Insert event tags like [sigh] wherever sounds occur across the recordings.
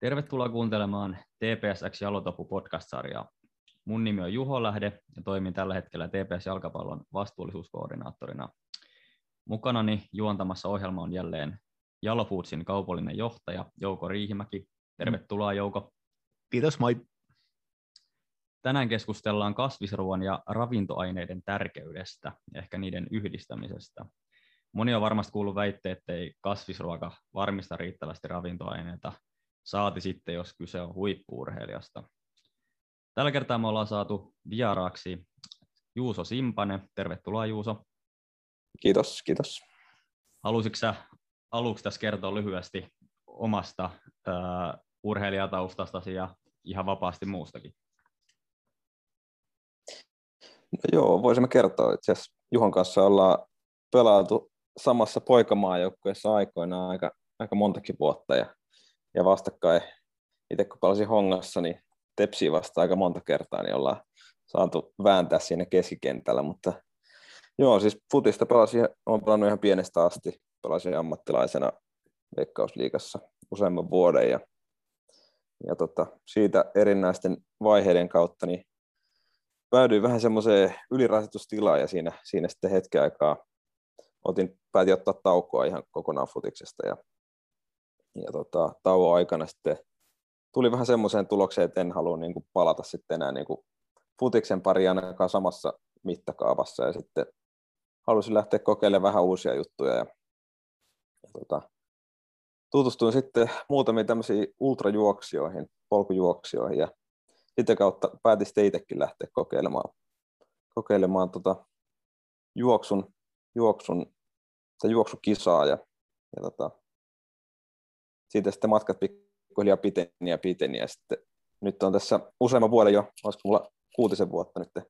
Tervetuloa kuuntelemaan TPSX Jalotopu podcast-sarjaa. Mun nimi on Juho Lähde ja toimin tällä hetkellä TPS Jalkapallon vastuullisuuskoordinaattorina. Mukanani juontamassa ohjelma on jälleen Jalofoodsin kaupallinen johtaja Jouko Riihimäki. Tervetuloa Jouko. Kiitos, moi. Tänään keskustellaan kasvisruoan ja ravintoaineiden tärkeydestä, ehkä niiden yhdistämisestä. Moni on varmasti kuullut väitteet, että ei kasvisruoka varmista riittävästi ravintoaineita, saati sitten, jos kyse on huippuurheilijasta. Tällä kertaa me ollaan saatu vieraaksi Juuso Simpane. Tervetuloa Juuso. Kiitos, kiitos. Haluaisitko sä aluksi tässä kertoa lyhyesti omasta uh, urheilijataustastasi ja ihan vapaasti muustakin? No joo, voisimme kertoa. Itse asiassa Juhon kanssa ollaan pelailtu samassa poikamaajoukkueessa aikoinaan aika, aika montakin vuotta ja, ja vastakkain itse kun pelasin Hongassa, niin Tepsiä vasta aika monta kertaa, niin ollaan saatu vääntää siinä keskikentällä, mutta joo, siis futista pelasin, olen pelannut ihan pienestä asti, pelasin ammattilaisena Veikkausliigassa useamman vuoden ja, ja tota, siitä erinäisten vaiheiden kautta niin päädyin vähän semmoiseen ylirasitustilaan ja siinä, siinä sitten hetken aikaa otin, päätin ottaa taukoa ihan kokonaan futiksesta ja, ja tota, tauon aikana sitten tuli vähän semmoiseen tulokseen, että en halua niin kuin palata sitten enää niin kuin futiksen pari ainakaan samassa mittakaavassa. Ja sitten halusin lähteä kokeilemaan vähän uusia juttuja ja, ja tota, tutustuin sitten muutamiin tämmöisiin ultrajuoksijoihin, polkujuoksijoihin. Ja sitä kautta päätin sitten itsekin lähteä kokeilemaan, kokeilemaan tota juoksun, juoksun, se juoksukisaa ja, ja tota, siitä sitten matkat pikkuhiljaa piteni ja piteni ja sitten nyt on tässä useamman vuoden jo, olisiko mulla kuutisen vuotta nyt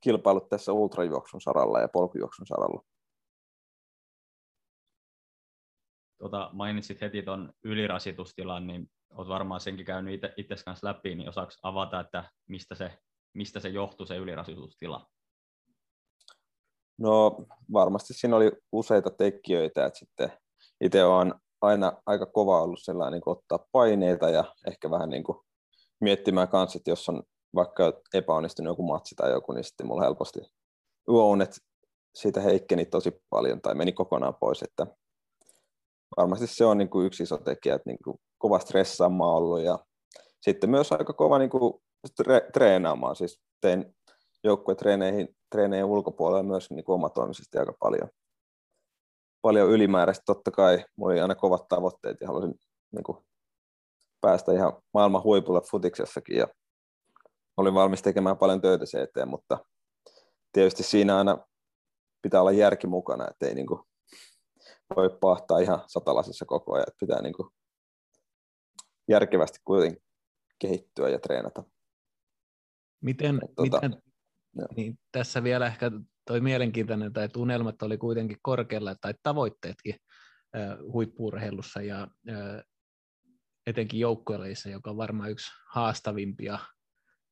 kilpailut tässä ultrajuoksun saralla ja polkujuoksun saralla. Tota, mainitsit heti tuon ylirasitustilan, niin olet varmaan senkin käynyt itse kanssa läpi, niin osaako avata, että mistä se, mistä se johtuu se ylirasitustila? No varmasti siinä oli useita tekijöitä, että sitten itse olen aina aika kova ollut sellainen niin ottaa paineita ja ehkä vähän niin kuin miettimään kanssa, että jos on vaikka epäonnistunut joku matsi tai joku, niin sitten mulla helposti yöunet siitä heikkeni tosi paljon tai meni kokonaan pois, että varmasti se on niin kuin yksi iso tekijä, että niin kuin kova stressaamaan ollut ja sitten myös aika kova niin kuin tre- treenaamaan, siis tein joukkuetreeneihin treeneihin ulkopuolella myös niin kuin omatoimisesti aika paljon, paljon ylimääräistä. Totta kai mulla oli aina kovat tavoitteet ja halusin niin kuin, päästä ihan maailman huipulle futiksessakin ja olin valmis tekemään paljon töitä se eteen, mutta tietysti siinä aina pitää olla järki mukana, ettei niin kuin, voi pahtaa ihan satalasissa koko ajan, että pitää niin kuin, järkevästi kuitenkin kehittyä ja treenata. Miten, tota, miten niin tässä vielä ehkä toi mielenkiintoinen, tai tunnelmat oli kuitenkin korkealla, tai tavoitteetkin huippuurheilussa ja etenkin joukkueleissa, joka on varmaan yksi haastavimpia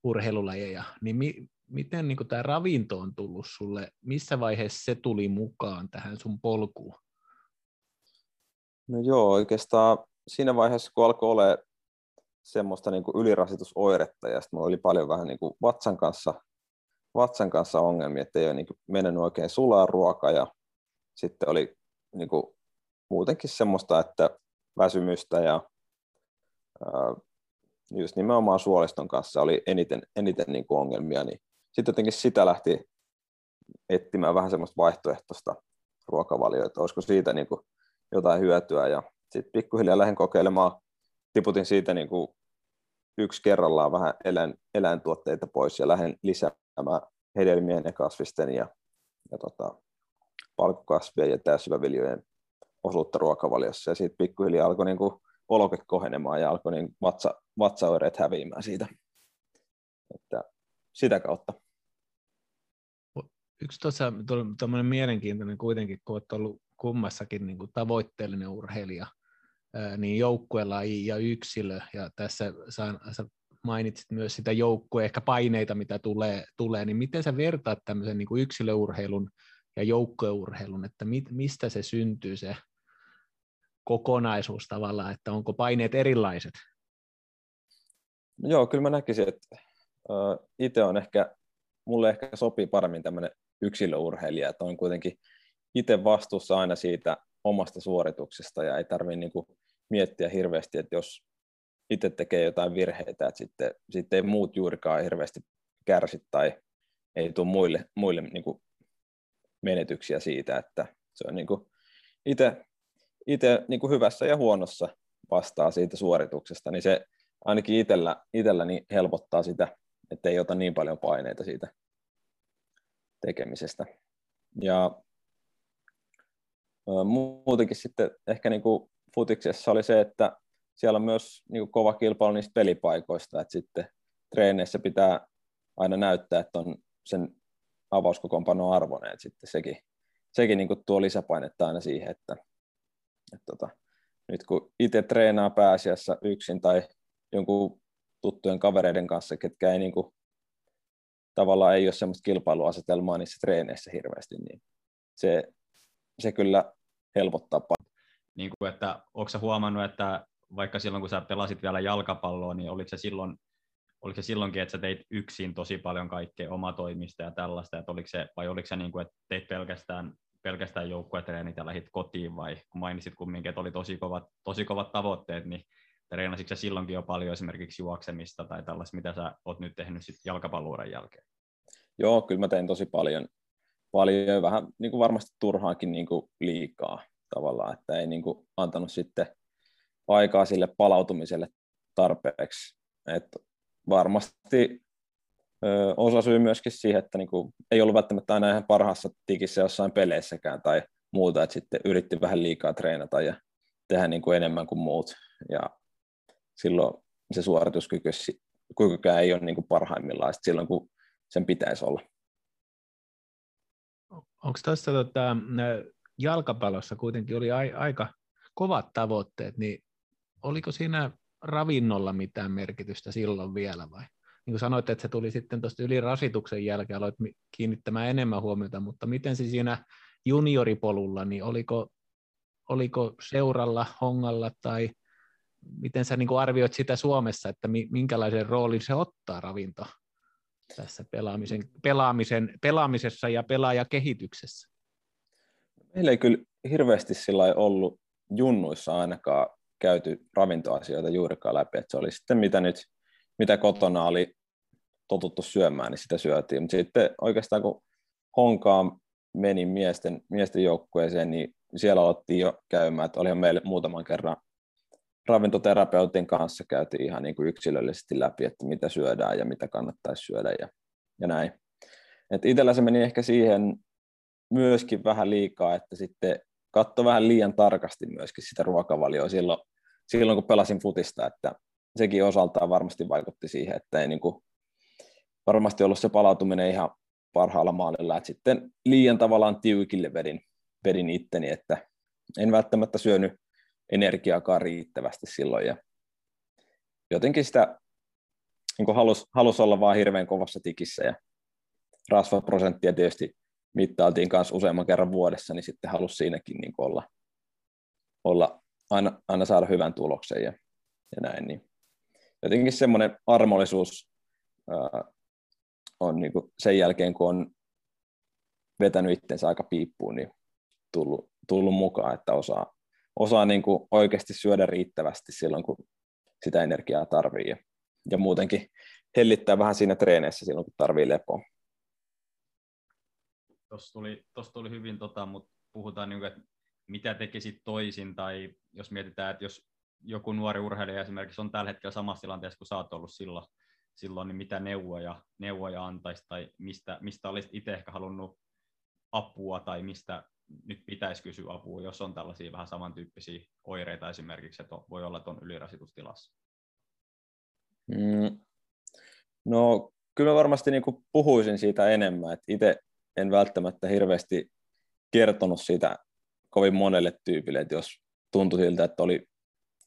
urheilulajeja, niin mi- miten niin tämä ravinto on tullut sulle, missä vaiheessa se tuli mukaan tähän sun polkuun? No joo, oikeastaan siinä vaiheessa, kun alkoi olla semmoista niin kuin ylirasitusoiretta, ja sitten oli paljon vähän niin kuin vatsan kanssa vatsan kanssa ongelmia, että ei ole niin mennyt oikein sulaa ruoka ja sitten oli niin kuin muutenkin semmoista, että väsymystä ja ää, just nimenomaan suoliston kanssa oli eniten, eniten niin kuin ongelmia, niin sitten jotenkin sitä lähti etsimään vähän semmoista vaihtoehtoista ruokavalioa, että olisiko siitä niin kuin jotain hyötyä ja sitten pikkuhiljaa lähdin kokeilemaan, tiputin siitä niin kuin yksi kerrallaan vähän eläin, eläintuotteita pois ja lähden lisäämään hedelmien ja kasvisten ja, ja tota, palkkokasvien ja täysyväviljojen osuutta ruokavaliossa. Ja sitten pikkuhiljaa alkoi niin kuin oloke kohenemaan ja alkoi niin vatsa, vatsaoireet häviämään siitä. Että sitä kautta. Yksi tuossa tuommoinen mielenkiintoinen kuitenkin, kun olet ollut kummassakin niin kuin tavoitteellinen urheilija, niin joukkuelaji ja yksilö, ja tässä saan, mainitsit myös sitä joukkue, ehkä paineita, mitä tulee, tulee niin miten sä vertaat tämmöisen niin kuin yksilöurheilun ja joukkueurheilun, että mit, mistä se syntyy se kokonaisuus tavallaan, että onko paineet erilaiset? No joo, kyllä mä näkisin, että itse on ehkä, mulle ehkä sopii paremmin tämmöinen yksilöurheilija, että on kuitenkin itse vastuussa aina siitä omasta suorituksesta ja ei tarvitse niin miettiä hirveästi, että jos itse tekee jotain virheitä, että sitten, sitten ei muut juurikaan hirveästi kärsi tai ei tule muille, muille niin kuin menetyksiä siitä, että se on niin kuin itse, itse niin kuin hyvässä ja huonossa vastaa siitä suorituksesta, niin se ainakin itsellä, itsellä niin helpottaa sitä, että ei ota niin paljon paineita siitä tekemisestä. Ja muutenkin sitten ehkä niin kuin futiksessa oli se, että siellä on myös niin kuin kova kilpailu niistä pelipaikoista, että sitten treeneissä pitää aina näyttää, että on sen avauskokoonpano arvoinen, että sitten sekin, sekin niin kuin tuo lisäpainetta aina siihen, että, että tota, nyt kun itse treenaa pääasiassa yksin tai jonkun tuttujen kavereiden kanssa, ketkä ei niin kuin, tavallaan ei ole semmoista kilpailuasetelmaa niissä treeneissä hirveästi, niin se, se kyllä helpottaa. Niin kuin, että onko huomannut, että vaikka silloin kun sä pelasit vielä jalkapalloa, niin oliko se silloin oliko se silloinkin, että sä teit yksin tosi paljon kaikkea omatoimista ja tällaista, että oliko se, vai oliko se niin kuin, että teit pelkästään, pelkästään joukkuetreenit ja lähit kotiin, vai kun mainitsit kumminkin, että oli tosi kovat, tosi kovat tavoitteet, niin treenasitko sä silloinkin jo paljon esimerkiksi juoksemista tai tällaista, mitä sä oot nyt tehnyt sit jalkapalluuran jälkeen? Joo, kyllä mä tein tosi paljon, paljon vähän niin kuin varmasti turhaankin niin kuin liikaa tavallaan, että ei niin kuin antanut sitten aikaa sille palautumiselle tarpeeksi. Et varmasti ö, osa syy myöskin siihen, että niinku, ei ollut välttämättä aina ihan parhaassa tikissä jossain peleissäkään tai muuta, että sitten yritti vähän liikaa treenata ja tehdä niinku enemmän kuin muut. Ja silloin se suorituskykykään ei ole niinku parhaimmillaan silloin, kun sen pitäisi olla. Onko tuossa tota, jalkapallossa kuitenkin oli aika kovat tavoitteet, niin oliko siinä ravinnolla mitään merkitystä silloin vielä vai? Niin kuin sanoit, että se tuli sitten tuosta ylirasituksen jälkeen, aloit kiinnittämään enemmän huomiota, mutta miten se siinä junioripolulla, niin oliko, oliko seuralla, hongalla tai miten sä niin kuin arvioit sitä Suomessa, että minkälaisen roolin se ottaa ravinto tässä pelaamisen, pelaamisen, pelaamisessa ja pelaajakehityksessä? Meillä ei kyllä hirveästi sillä ollut junnuissa ainakaan käyty ravintoasioita juurikaan läpi, että se oli sitten mitä nyt, mitä kotona oli totuttu syömään, niin sitä syötiin, mutta sitten oikeastaan kun Honkaan meni miesten, miesten joukkueeseen, niin siellä alettiin jo käymään, että olihan meille muutaman kerran ravintoterapeutin kanssa käytiin ihan niin kuin yksilöllisesti läpi, että mitä syödään ja mitä kannattaisi syödä ja, ja näin. Et itsellä se meni ehkä siihen myöskin vähän liikaa, että sitten katso vähän liian tarkasti myöskin sitä ruokavalioa silloin, silloin kun pelasin futista, että sekin osaltaan varmasti vaikutti siihen, että ei niin kuin, varmasti ollut se palautuminen ihan parhaalla maalilla, että sitten liian tavallaan tiukille vedin, vedin itteni, että en välttämättä syönyt energiaakaan riittävästi silloin. Ja jotenkin sitä niin halusi halus olla vaan hirveän kovassa tikissä ja rasvaprosenttia tietysti mittailtiin kanssa useamman kerran vuodessa, niin sitten halusi siinäkin niin olla, olla aina, aina saada hyvän tuloksen ja, ja näin. Niin jotenkin semmoinen armollisuus ää, on niin kuin sen jälkeen, kun on vetänyt itsensä aika piippuun, niin tullut, tullut mukaan, että osaa, osaa niin kuin oikeasti syödä riittävästi silloin, kun sitä energiaa tarvii ja, ja muutenkin hellittää vähän siinä treeneissä silloin, kun tarvii lepoa. Tuossa tuli, tuli hyvin, tota, mutta puhutaan, niin kuin, että mitä tekisit toisin, tai jos mietitään, että jos joku nuori urheilija esimerkiksi on tällä hetkellä samassa tilanteessa kuin sä oot ollut silloin, silloin niin mitä neuvoja, neuvoja antaisi, tai mistä, mistä olisit itse ehkä halunnut apua, tai mistä nyt pitäisi kysyä apua, jos on tällaisia vähän samantyyppisiä oireita esimerkiksi, että voi olla tuon ylirasitustilassa? Mm. No kyllä varmasti niin puhuisin siitä enemmän, että itse en välttämättä hirveästi kertonut siitä kovin monelle tyypille, että jos tuntui siltä, että oli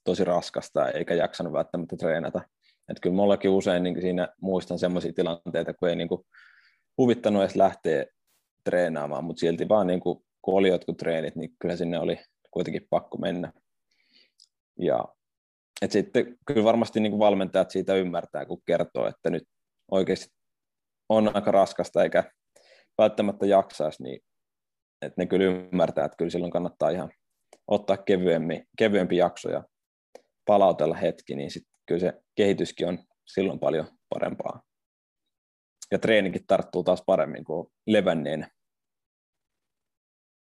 tosi raskasta eikä jaksanut välttämättä treenata. Että kyllä mullakin usein niin siinä muistan sellaisia tilanteita, kun ei niin kuin huvittanut edes lähteä treenaamaan, mutta silti vaan niin kuin, kun oli jotkut treenit, niin kyllä sinne oli kuitenkin pakko mennä. Ja et sitten kyllä varmasti niin kuin valmentajat siitä ymmärtää, kun kertoo, että nyt oikeasti on aika raskasta eikä välttämättä jaksaisi, niin että ne kyllä ymmärtää, että kyllä silloin kannattaa ihan ottaa kevyempi, kevyempi jakso ja palautella hetki, niin sitten kyllä se kehityskin on silloin paljon parempaa. Ja treenikin tarttuu taas paremmin kuin levänneen.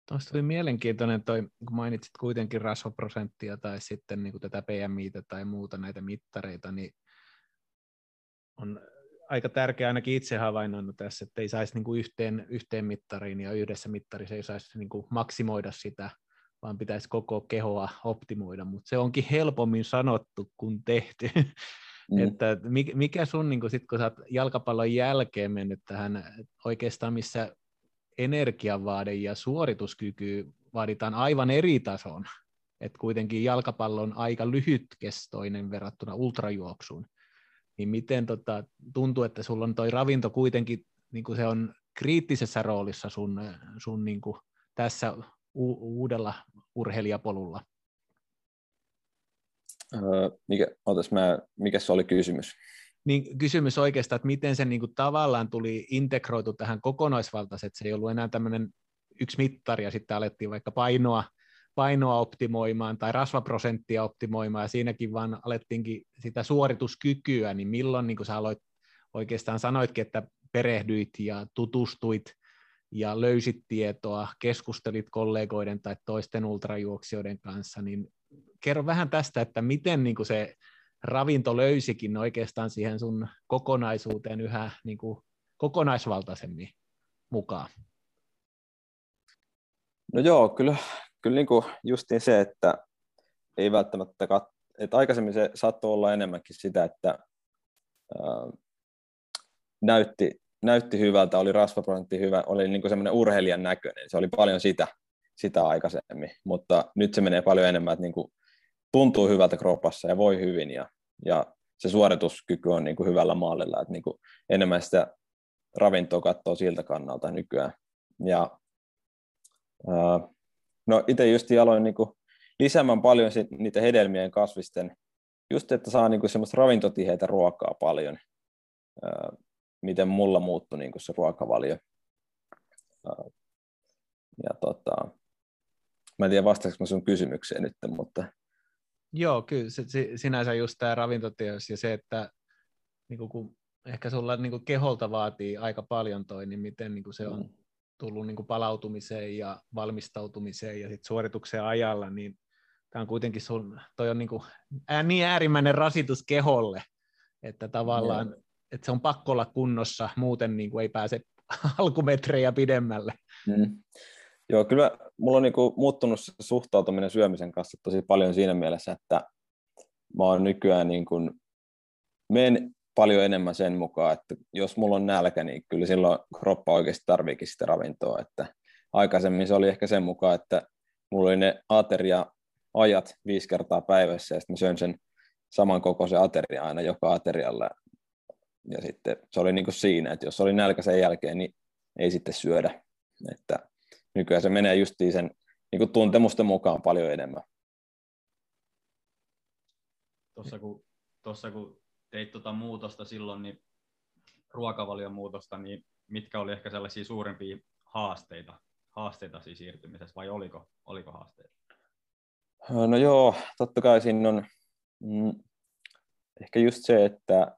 Tuosta tuli mielenkiintoinen toi, kun mainitsit kuitenkin rasvaprosenttia tai sitten niin tätä PMI tai muuta näitä mittareita, niin on aika tärkeää ainakin itse havainnoinut tässä, että ei saisi niin kuin yhteen, yhteen mittariin ja yhdessä mittarissa ei saisi niin kuin maksimoida sitä, vaan pitäisi koko kehoa optimoida, mutta se onkin helpommin sanottu kuin tehty. [laughs] Mm. että mikä sun, niin kun, sit, kun sä oot jalkapallon jälkeen mennyt tähän oikeastaan, missä energiavaade ja suorituskyky vaaditaan aivan eri tason, että kuitenkin jalkapallo on aika lyhytkestoinen verrattuna ultrajuoksuun, niin miten tota, tuntuu, että sulla on toi ravinto kuitenkin, niin kuin se on kriittisessä roolissa sun, sun niin kuin tässä u- uudella urheilijapolulla? Öö, mikä, otas mä, mikä se oli kysymys? Niin kysymys oikeastaan, että miten se niin kuin tavallaan tuli integroitu tähän kokonaisvaltaisesti, että se ei ollut enää tämmöinen yksi mittari ja sitten alettiin vaikka painoa, painoa optimoimaan tai rasvaprosenttia optimoimaan ja siinäkin vaan alettiinkin sitä suorituskykyä, niin milloin niin kuin sä aloit, oikeastaan sanoitkin, että perehdyit ja tutustuit ja löysit tietoa, keskustelit kollegoiden tai toisten ultrajuoksijoiden kanssa, niin kerro vähän tästä, että miten niin kuin se ravinto löysikin oikeastaan siihen sun kokonaisuuteen yhä niin kuin kokonaisvaltaisemmin mukaan? No joo, kyllä, kyllä niin kuin justiin se, että ei välttämättä, kat- että aikaisemmin se saattoi olla enemmänkin sitä, että ää, näytti, näytti hyvältä, oli rasvaprosentti hyvä, oli niin kuin semmoinen urheilijan näköinen, se oli paljon sitä, sitä aikaisemmin, mutta nyt se menee paljon enemmän, että niin kuin tuntuu hyvältä kropassa ja voi hyvin ja, ja se suorituskyky on niin kuin hyvällä maalilla, että niin kuin enemmän sitä ravintoa katsoo siltä kannalta nykyään. Ja, ää, no itse just aloin niin kuin lisäämään paljon sit, niitä hedelmien kasvisten, just että saa niin kuin semmoista ravintotiheitä ruokaa paljon, miten mulla muuttui niin kuin se ruokavalio. Ja tota, mä en tiedä vastaanko sun kysymykseen nyt, mutta Joo, kyllä se, sinänsä just tämä ravintoteos ja se, että niin kuin, kun ehkä sulla niin kuin keholta vaatii aika paljon toi, niin miten niin kuin se on mm. Tullut niin kuin palautumiseen ja valmistautumiseen ja sit suoritukseen ajalla, niin tämä on kuitenkin sun, toi on niin, kuin, ää, niin äärimmäinen rasitus keholle, että tavallaan, mm. että se on pakko olla kunnossa, muuten niin kuin ei pääse [laughs] alkumetrejä pidemmälle. Mm. Joo, kyllä mulla on niinku muuttunut se suhtautuminen syömisen kanssa tosi paljon siinä mielessä, että mä oon nykyään niin kuin, menen paljon enemmän sen mukaan, että jos mulla on nälkä, niin kyllä silloin kroppa oikeasti tarviikin sitä ravintoa. Että aikaisemmin se oli ehkä sen mukaan, että mulla oli ne ateria-ajat viisi kertaa päivässä ja sitten mä söin sen saman kokoisen ateria aina joka aterialla. Ja sitten se oli niin kuin siinä, että jos oli nälkä sen jälkeen, niin ei sitten syödä. Että nykyään se menee justiin sen niin kuin tuntemusten mukaan paljon enemmän. Tuossa kun, tuossa kun teit tuota muutosta silloin, niin ruokavalion muutosta, niin mitkä oli ehkä sellaisia suurimpia haasteita, haasteita siis siirtymisessä, vai oliko, oliko haasteita? No joo, totta kai siinä on mm, ehkä just se, että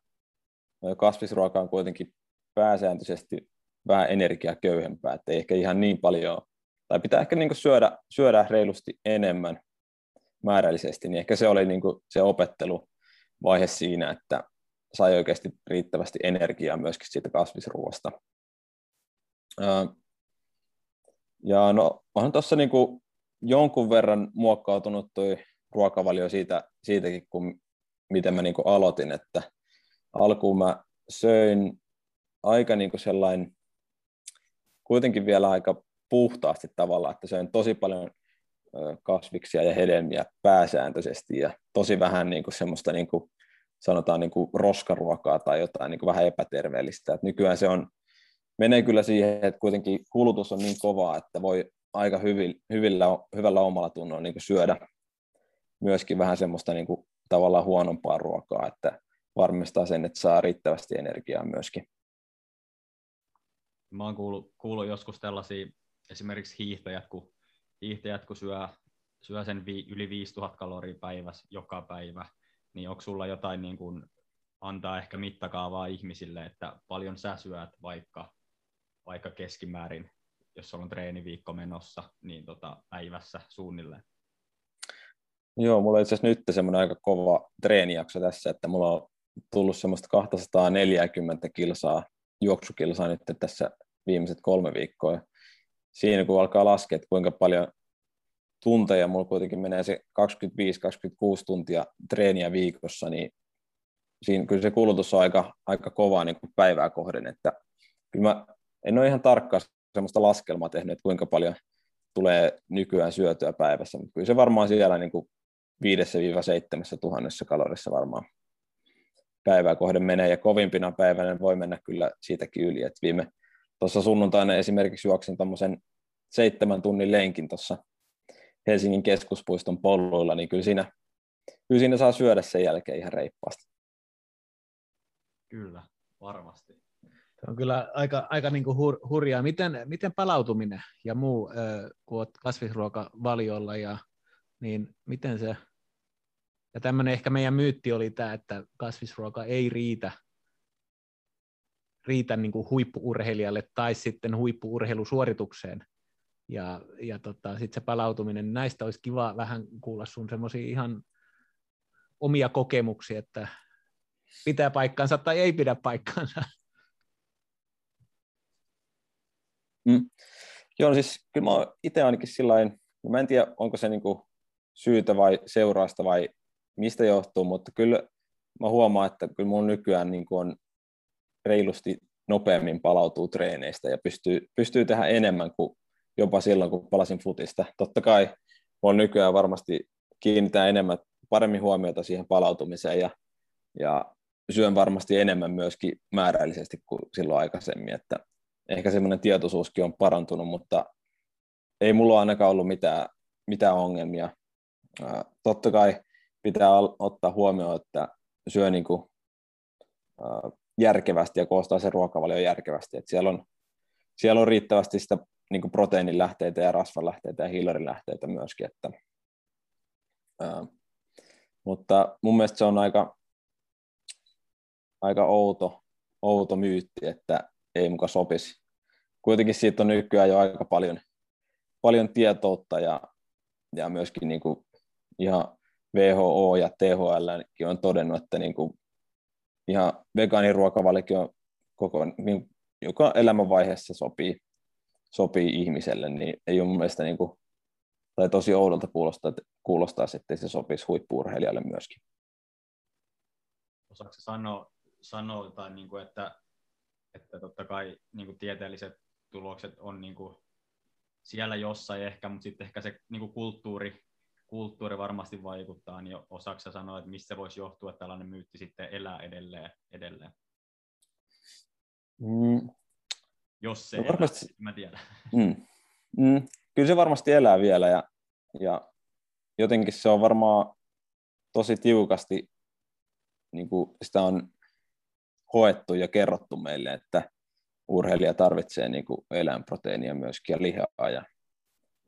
kasvisruoka on kuitenkin pääsääntöisesti vähän energiaköyhempää, että ei ehkä ihan niin paljon tai pitää ehkä niin syödä, syödä reilusti enemmän määrällisesti, niin ehkä se oli niin se opetteluvaihe siinä, että sai oikeasti riittävästi energiaa myöskin siitä kasvisruoasta. Ja no, onhan tuossa niin jonkun verran muokkautunut tuo ruokavalio siitä, siitäkin, kun miten mä niin aloitin, että alkuun mä söin aika niin sellainen, kuitenkin vielä aika puhtaasti tavallaan, että söin tosi paljon kasviksia ja hedelmiä pääsääntöisesti ja tosi vähän niin kuin semmoista niin kuin, sanotaan niin kuin roskaruokaa tai jotain niin kuin vähän epäterveellistä. Et nykyään se on, menee kyllä siihen, että kuitenkin kulutus on niin kovaa, että voi aika hyvin, hyvillä, hyvällä omalla tunnolla niin kuin syödä myöskin vähän semmoista niin kuin tavallaan huonompaa ruokaa, että varmistaa sen, että saa riittävästi energiaa myöskin. Mä oon kuullut, kuullut joskus tällaisia esimerkiksi hiihtäjät, kun, hiihtäjät, kun syö, syö sen vi, yli 5000 kaloria päivässä joka päivä, niin onko sulla jotain niin kuin, antaa ehkä mittakaavaa ihmisille, että paljon sä syöt vaikka, vaikka keskimäärin, jos on treeniviikko menossa, niin tota, päivässä suunnilleen? Joo, mulla on itse asiassa nyt semmoinen aika kova treenijakso tässä, että mulla on tullut semmoista 240 kilsaa, juoksukilsaa nyt tässä viimeiset kolme viikkoa. Siinä kun alkaa laskea, että kuinka paljon tunteja, mulla kuitenkin menee se 25-26 tuntia treeniä viikossa, niin siinä kyllä se kulutus on aika, aika kovaa niin kuin päivää kohden, että kyllä mä en ole ihan tarkkaan semmoista laskelmaa tehnyt, että kuinka paljon tulee nykyään syötyä päivässä, mutta kyllä se varmaan siellä niin kuin 5-7 tuhannessa kalorissa varmaan päivää kohden menee, ja kovimpina päivänä voi mennä kyllä siitäkin yli, että viime tuossa sunnuntaina esimerkiksi juoksin tuommoisen seitsemän tunnin lenkin tuossa Helsingin keskuspuiston polluilla, niin kyllä siinä, kyllä siinä saa syödä sen jälkeen ihan reippaasti. Kyllä, varmasti. Se on kyllä aika, aika niin kuin hur, hurjaa. Miten, miten palautuminen ja muu, kun olet kasvisruokavaliolla, ja, niin miten se, ja tämmöinen ehkä meidän myytti oli tämä, että kasvisruoka ei riitä, riitä niin kuin huippuurheilijalle tai sitten huippuurheilusuoritukseen. Ja, ja tota, sitten se palautuminen, näistä olisi kiva vähän kuulla sun semmoisia ihan omia kokemuksia, että pitää paikkansa tai ei pidä paikkansa. Mm. Joo, siis kyllä mä itse ainakin sillä mä en tiedä, onko se niinku syytä vai seurausta vai mistä johtuu, mutta kyllä mä huomaan, että kyllä mun nykyään niin on reilusti nopeammin palautuu treeneistä ja pystyy, pystyy tehdä enemmän kuin jopa silloin, kun palasin futista. Totta kai on nykyään varmasti kiinnittää enemmän, paremmin huomiota siihen palautumiseen ja, ja syön varmasti enemmän myöskin määrällisesti kuin silloin aikaisemmin, että ehkä semmoinen tietoisuuskin on parantunut, mutta ei mulla ainakaan ollut mitään, mitään ongelmia. Totta kai pitää ottaa huomioon, että syö niin kuin, järkevästi ja koostaa sen ruokavalio järkevästi. että siellä, on, siellä on riittävästi sitä niin kuin proteiinilähteitä ja rasvanlähteitä ja hiilarilähteitä myöskin. Että, ää, mutta mun mielestä se on aika, aika outo, outo myytti, että ei muka sopisi. Kuitenkin siitä on nykyään jo aika paljon, paljon tietoutta ja, ja myöskin niin kuin ihan WHO ja THL on todennut, että niin kuin ihan vegaaniruokavalikin on koko, niin, joka elämänvaiheessa sopii, sopii ihmiselle, niin ei ole mun mielestä niin kuin, tai tosi oudolta kuulostaa, että kuulostaa, että se sopisi huippuurheilijalle myöskin. Osaatko sanoa, sanoa tai niin kuin, että, että totta kai niin kuin tieteelliset tulokset on niin kuin siellä jossain ehkä, mutta sitten ehkä se niin kuin kulttuuri kulttuuri varmasti vaikuttaa, niin osaako sanoa, että mistä voisi johtua, että tällainen myytti sitten elää edelleen? edelleen? Mm. Jos se no, varmasti, elää, mä tiedän. Mm. Mm. Kyllä se varmasti elää vielä ja, ja jotenkin se on varmaan tosi tiukasti, niin kuin sitä on hoettu ja kerrottu meille, että urheilija tarvitsee niin kuin eläinproteiinia myöskin ja lihaa ja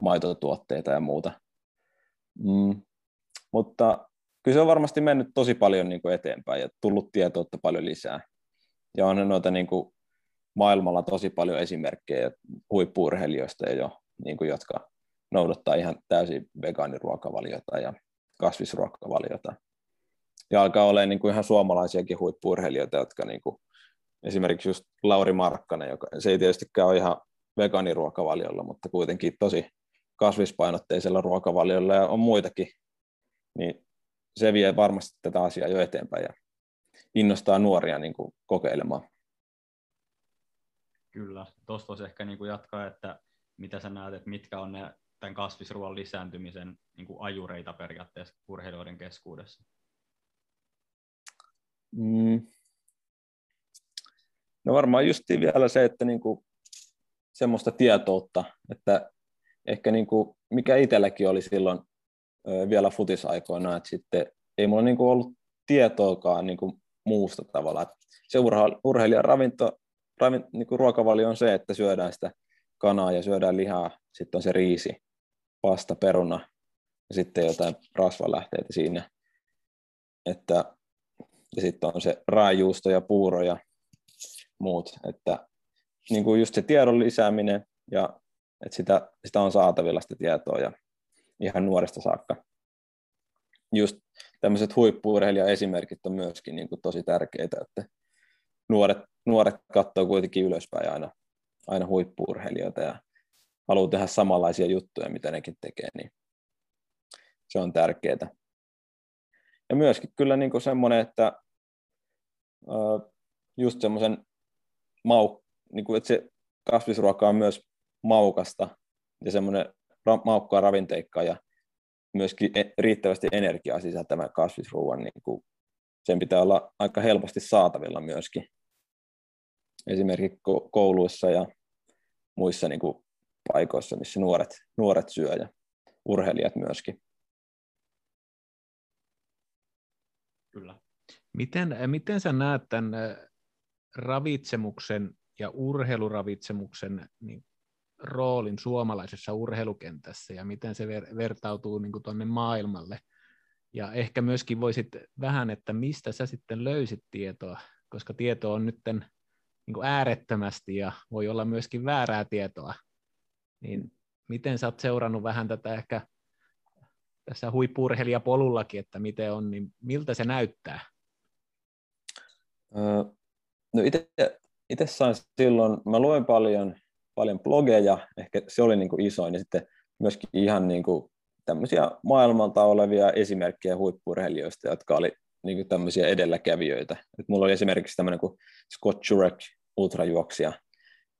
maitotuotteita ja muuta. Mm, mutta kyllä se on varmasti mennyt tosi paljon niin kuin eteenpäin ja tullut tietoutta paljon lisää. Ja on noita niin kuin maailmalla tosi paljon esimerkkejä huippuurheilijoista jo, niin kuin, jotka noudattaa ihan täysin vegaaniruokavaliota ja kasvisruokavaliota. Ja alkaa olla niin kuin ihan suomalaisiakin huippuurheilijoita, jotka niin kuin, esimerkiksi just Lauri Markkanen, joka se ei tietystikään ole ihan vegaaniruokavaliolla, mutta kuitenkin tosi kasvispainotteisella ruokavaliolla ja on muitakin, niin se vie varmasti tätä asiaa jo eteenpäin ja innostaa nuoria niin kuin kokeilemaan. Kyllä, tuosta voisi ehkä niin kuin jatkaa, että mitä sä näet, että mitkä on ne tämän kasvisruoan lisääntymisen niin kuin ajureita periaatteessa urheilijoiden keskuudessa? Mm. No varmaan just vielä se, että niin kuin semmoista tietoutta, että ehkä niin kuin, mikä itselläkin oli silloin vielä futisaikoina, että sitten ei mulla niin kuin ollut tietoakaan niin kuin muusta tavalla. Se urheilijan ravinto, ravin, niin kuin ruokavalio on se, että syödään sitä kanaa ja syödään lihaa, sitten on se riisi, pasta, peruna ja sitten jotain rasvalähteitä siinä. Että, ja sitten on se raajuusto ja puuro ja muut. Että niin kuin just se tiedon lisääminen ja että sitä, sitä on saatavilla sitä tietoa ja ihan nuoresta saakka. Just tämmöiset huippuurheilija-esimerkit on myöskin niin kuin tosi tärkeitä, että nuoret, nuoret katsoo kuitenkin ylöspäin aina, aina huippuurheilijoita ja haluaa tehdä samanlaisia juttuja, mitä nekin tekee, niin se on tärkeää. Ja myöskin kyllä niin kuin semmoinen, että just semmoisen mau, niin kuin, että se kasvisruoka on myös maukasta ja semmoinen ra- maukkaa ravinteikkaa ja myöskin e- riittävästi energiaa sisältävän kasvisruuan, niin kuin sen pitää olla aika helposti saatavilla myöskin. Esimerkiksi kouluissa ja muissa niin kuin paikoissa, missä nuoret, nuoret syö ja urheilijat myöskin. Kyllä. Miten, miten sä näet tämän ravitsemuksen ja urheiluravitsemuksen niin roolin suomalaisessa urheilukentässä ja miten se ver- vertautuu niin tuonne maailmalle. Ja ehkä myöskin voisit vähän, että mistä sä sitten löysit tietoa, koska tieto on nyt niin äärettömästi ja voi olla myöskin väärää tietoa. Niin miten sä oot seurannut vähän tätä ehkä tässä huippurheilijapolullakin, että miten on, niin miltä se näyttää? no itse sain silloin, mä luen paljon paljon blogeja, ehkä se oli niin kuin isoin, ja sitten myöskin ihan niin kuin tämmöisiä maailmalta olevia esimerkkejä huippurheilijoista, jotka oli niin kuin tämmöisiä edelläkävijöitä. Et mulla oli esimerkiksi tämmöinen kuin Scott Jurek, ultrajuoksija,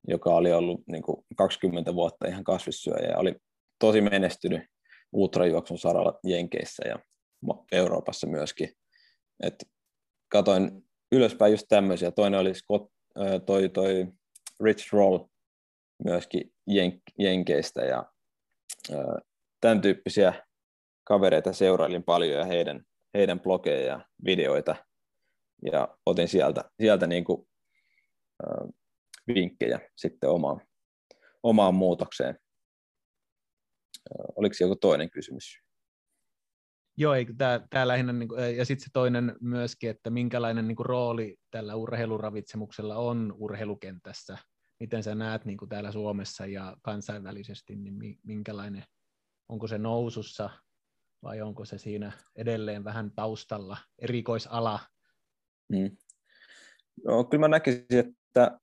joka oli ollut niin kuin 20 vuotta ihan kasvissyöjä ja oli tosi menestynyt ultrajuoksun saralla Jenkeissä ja Euroopassa myöskin. Et katoin ylöspäin just tämmöisiä. Toinen oli Scott, toi, toi Rich Roll, myöskin Jen- Jenkeistä ja ö, tämän tyyppisiä kavereita seurailin paljon ja heidän, heidän blogeja ja videoita ja otin sieltä, sieltä niin kuin, ö, vinkkejä sitten omaan, omaan muutokseen. Oliko joku toinen kysymys? Joo, tämä, lähinnä, niin kuin, ja sitten se toinen myöskin, että minkälainen niin kuin, rooli tällä urheiluravitsemuksella on urheilukentässä miten sä näet niin kuin täällä Suomessa ja kansainvälisesti, niin minkälainen, onko se nousussa vai onko se siinä edelleen vähän taustalla, erikoisala? Mm. No, kyllä mä näkisin, että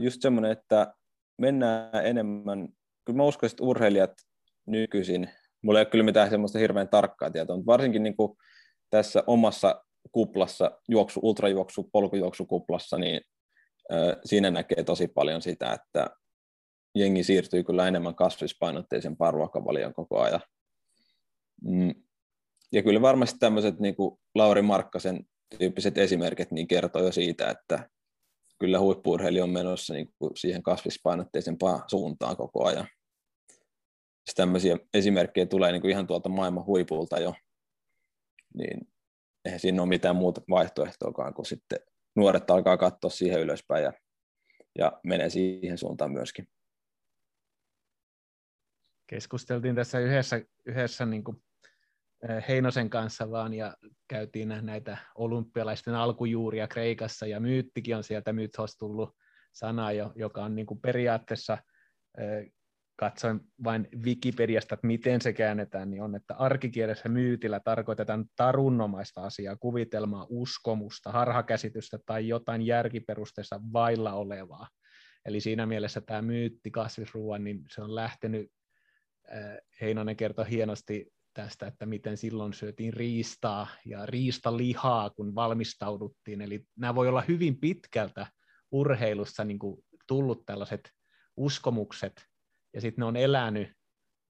just semmoinen, että mennään enemmän, kyllä mä uskon, että urheilijat nykyisin, mulla ei ole kyllä mitään semmoista hirveän tarkkaa tietoa, mutta varsinkin niin kuin tässä omassa kuplassa, juoksu, ultrajuoksu, polkujuoksukuplassa, niin siinä näkee tosi paljon sitä, että jengi siirtyy kyllä enemmän kasvispainotteisen ruokavalion koko ajan. Mm. Ja kyllä varmasti tämmöiset niin kuin Lauri Markkasen tyyppiset esimerkit niin kertoo jo siitä, että kyllä huippuurheili on menossa niin kuin siihen kasvispainotteisempaan suuntaan koko ajan. Jos tämmöisiä esimerkkejä tulee niin kuin ihan tuolta maailman huipulta jo, niin eihän siinä ole mitään muuta vaihtoehtoakaan kuin sitten nuoret alkaa katsoa siihen ylöspäin ja, ja menee siihen suuntaan myöskin. Keskusteltiin tässä yhdessä, yhdessä niin kuin Heinosen kanssa vaan ja käytiin näitä olympialaisten alkujuuria Kreikassa ja myyttikin on sieltä mythos tullut sana, joka on niin kuin periaatteessa katsoin vain Wikipediasta, että miten se käännetään, niin on, että arkikielessä myytillä tarkoitetaan tarunnomaista asiaa, kuvitelmaa, uskomusta, harhakäsitystä tai jotain järkiperusteessa vailla olevaa. Eli siinä mielessä tämä myytti kasvisruoan, niin se on lähtenyt, äh, Heinonen kertoi hienosti tästä, että miten silloin syötiin riistaa ja riistalihaa, kun valmistauduttiin. Eli nämä voi olla hyvin pitkältä urheilussa niin kuin tullut tällaiset uskomukset, ja sitten ne on elänyt.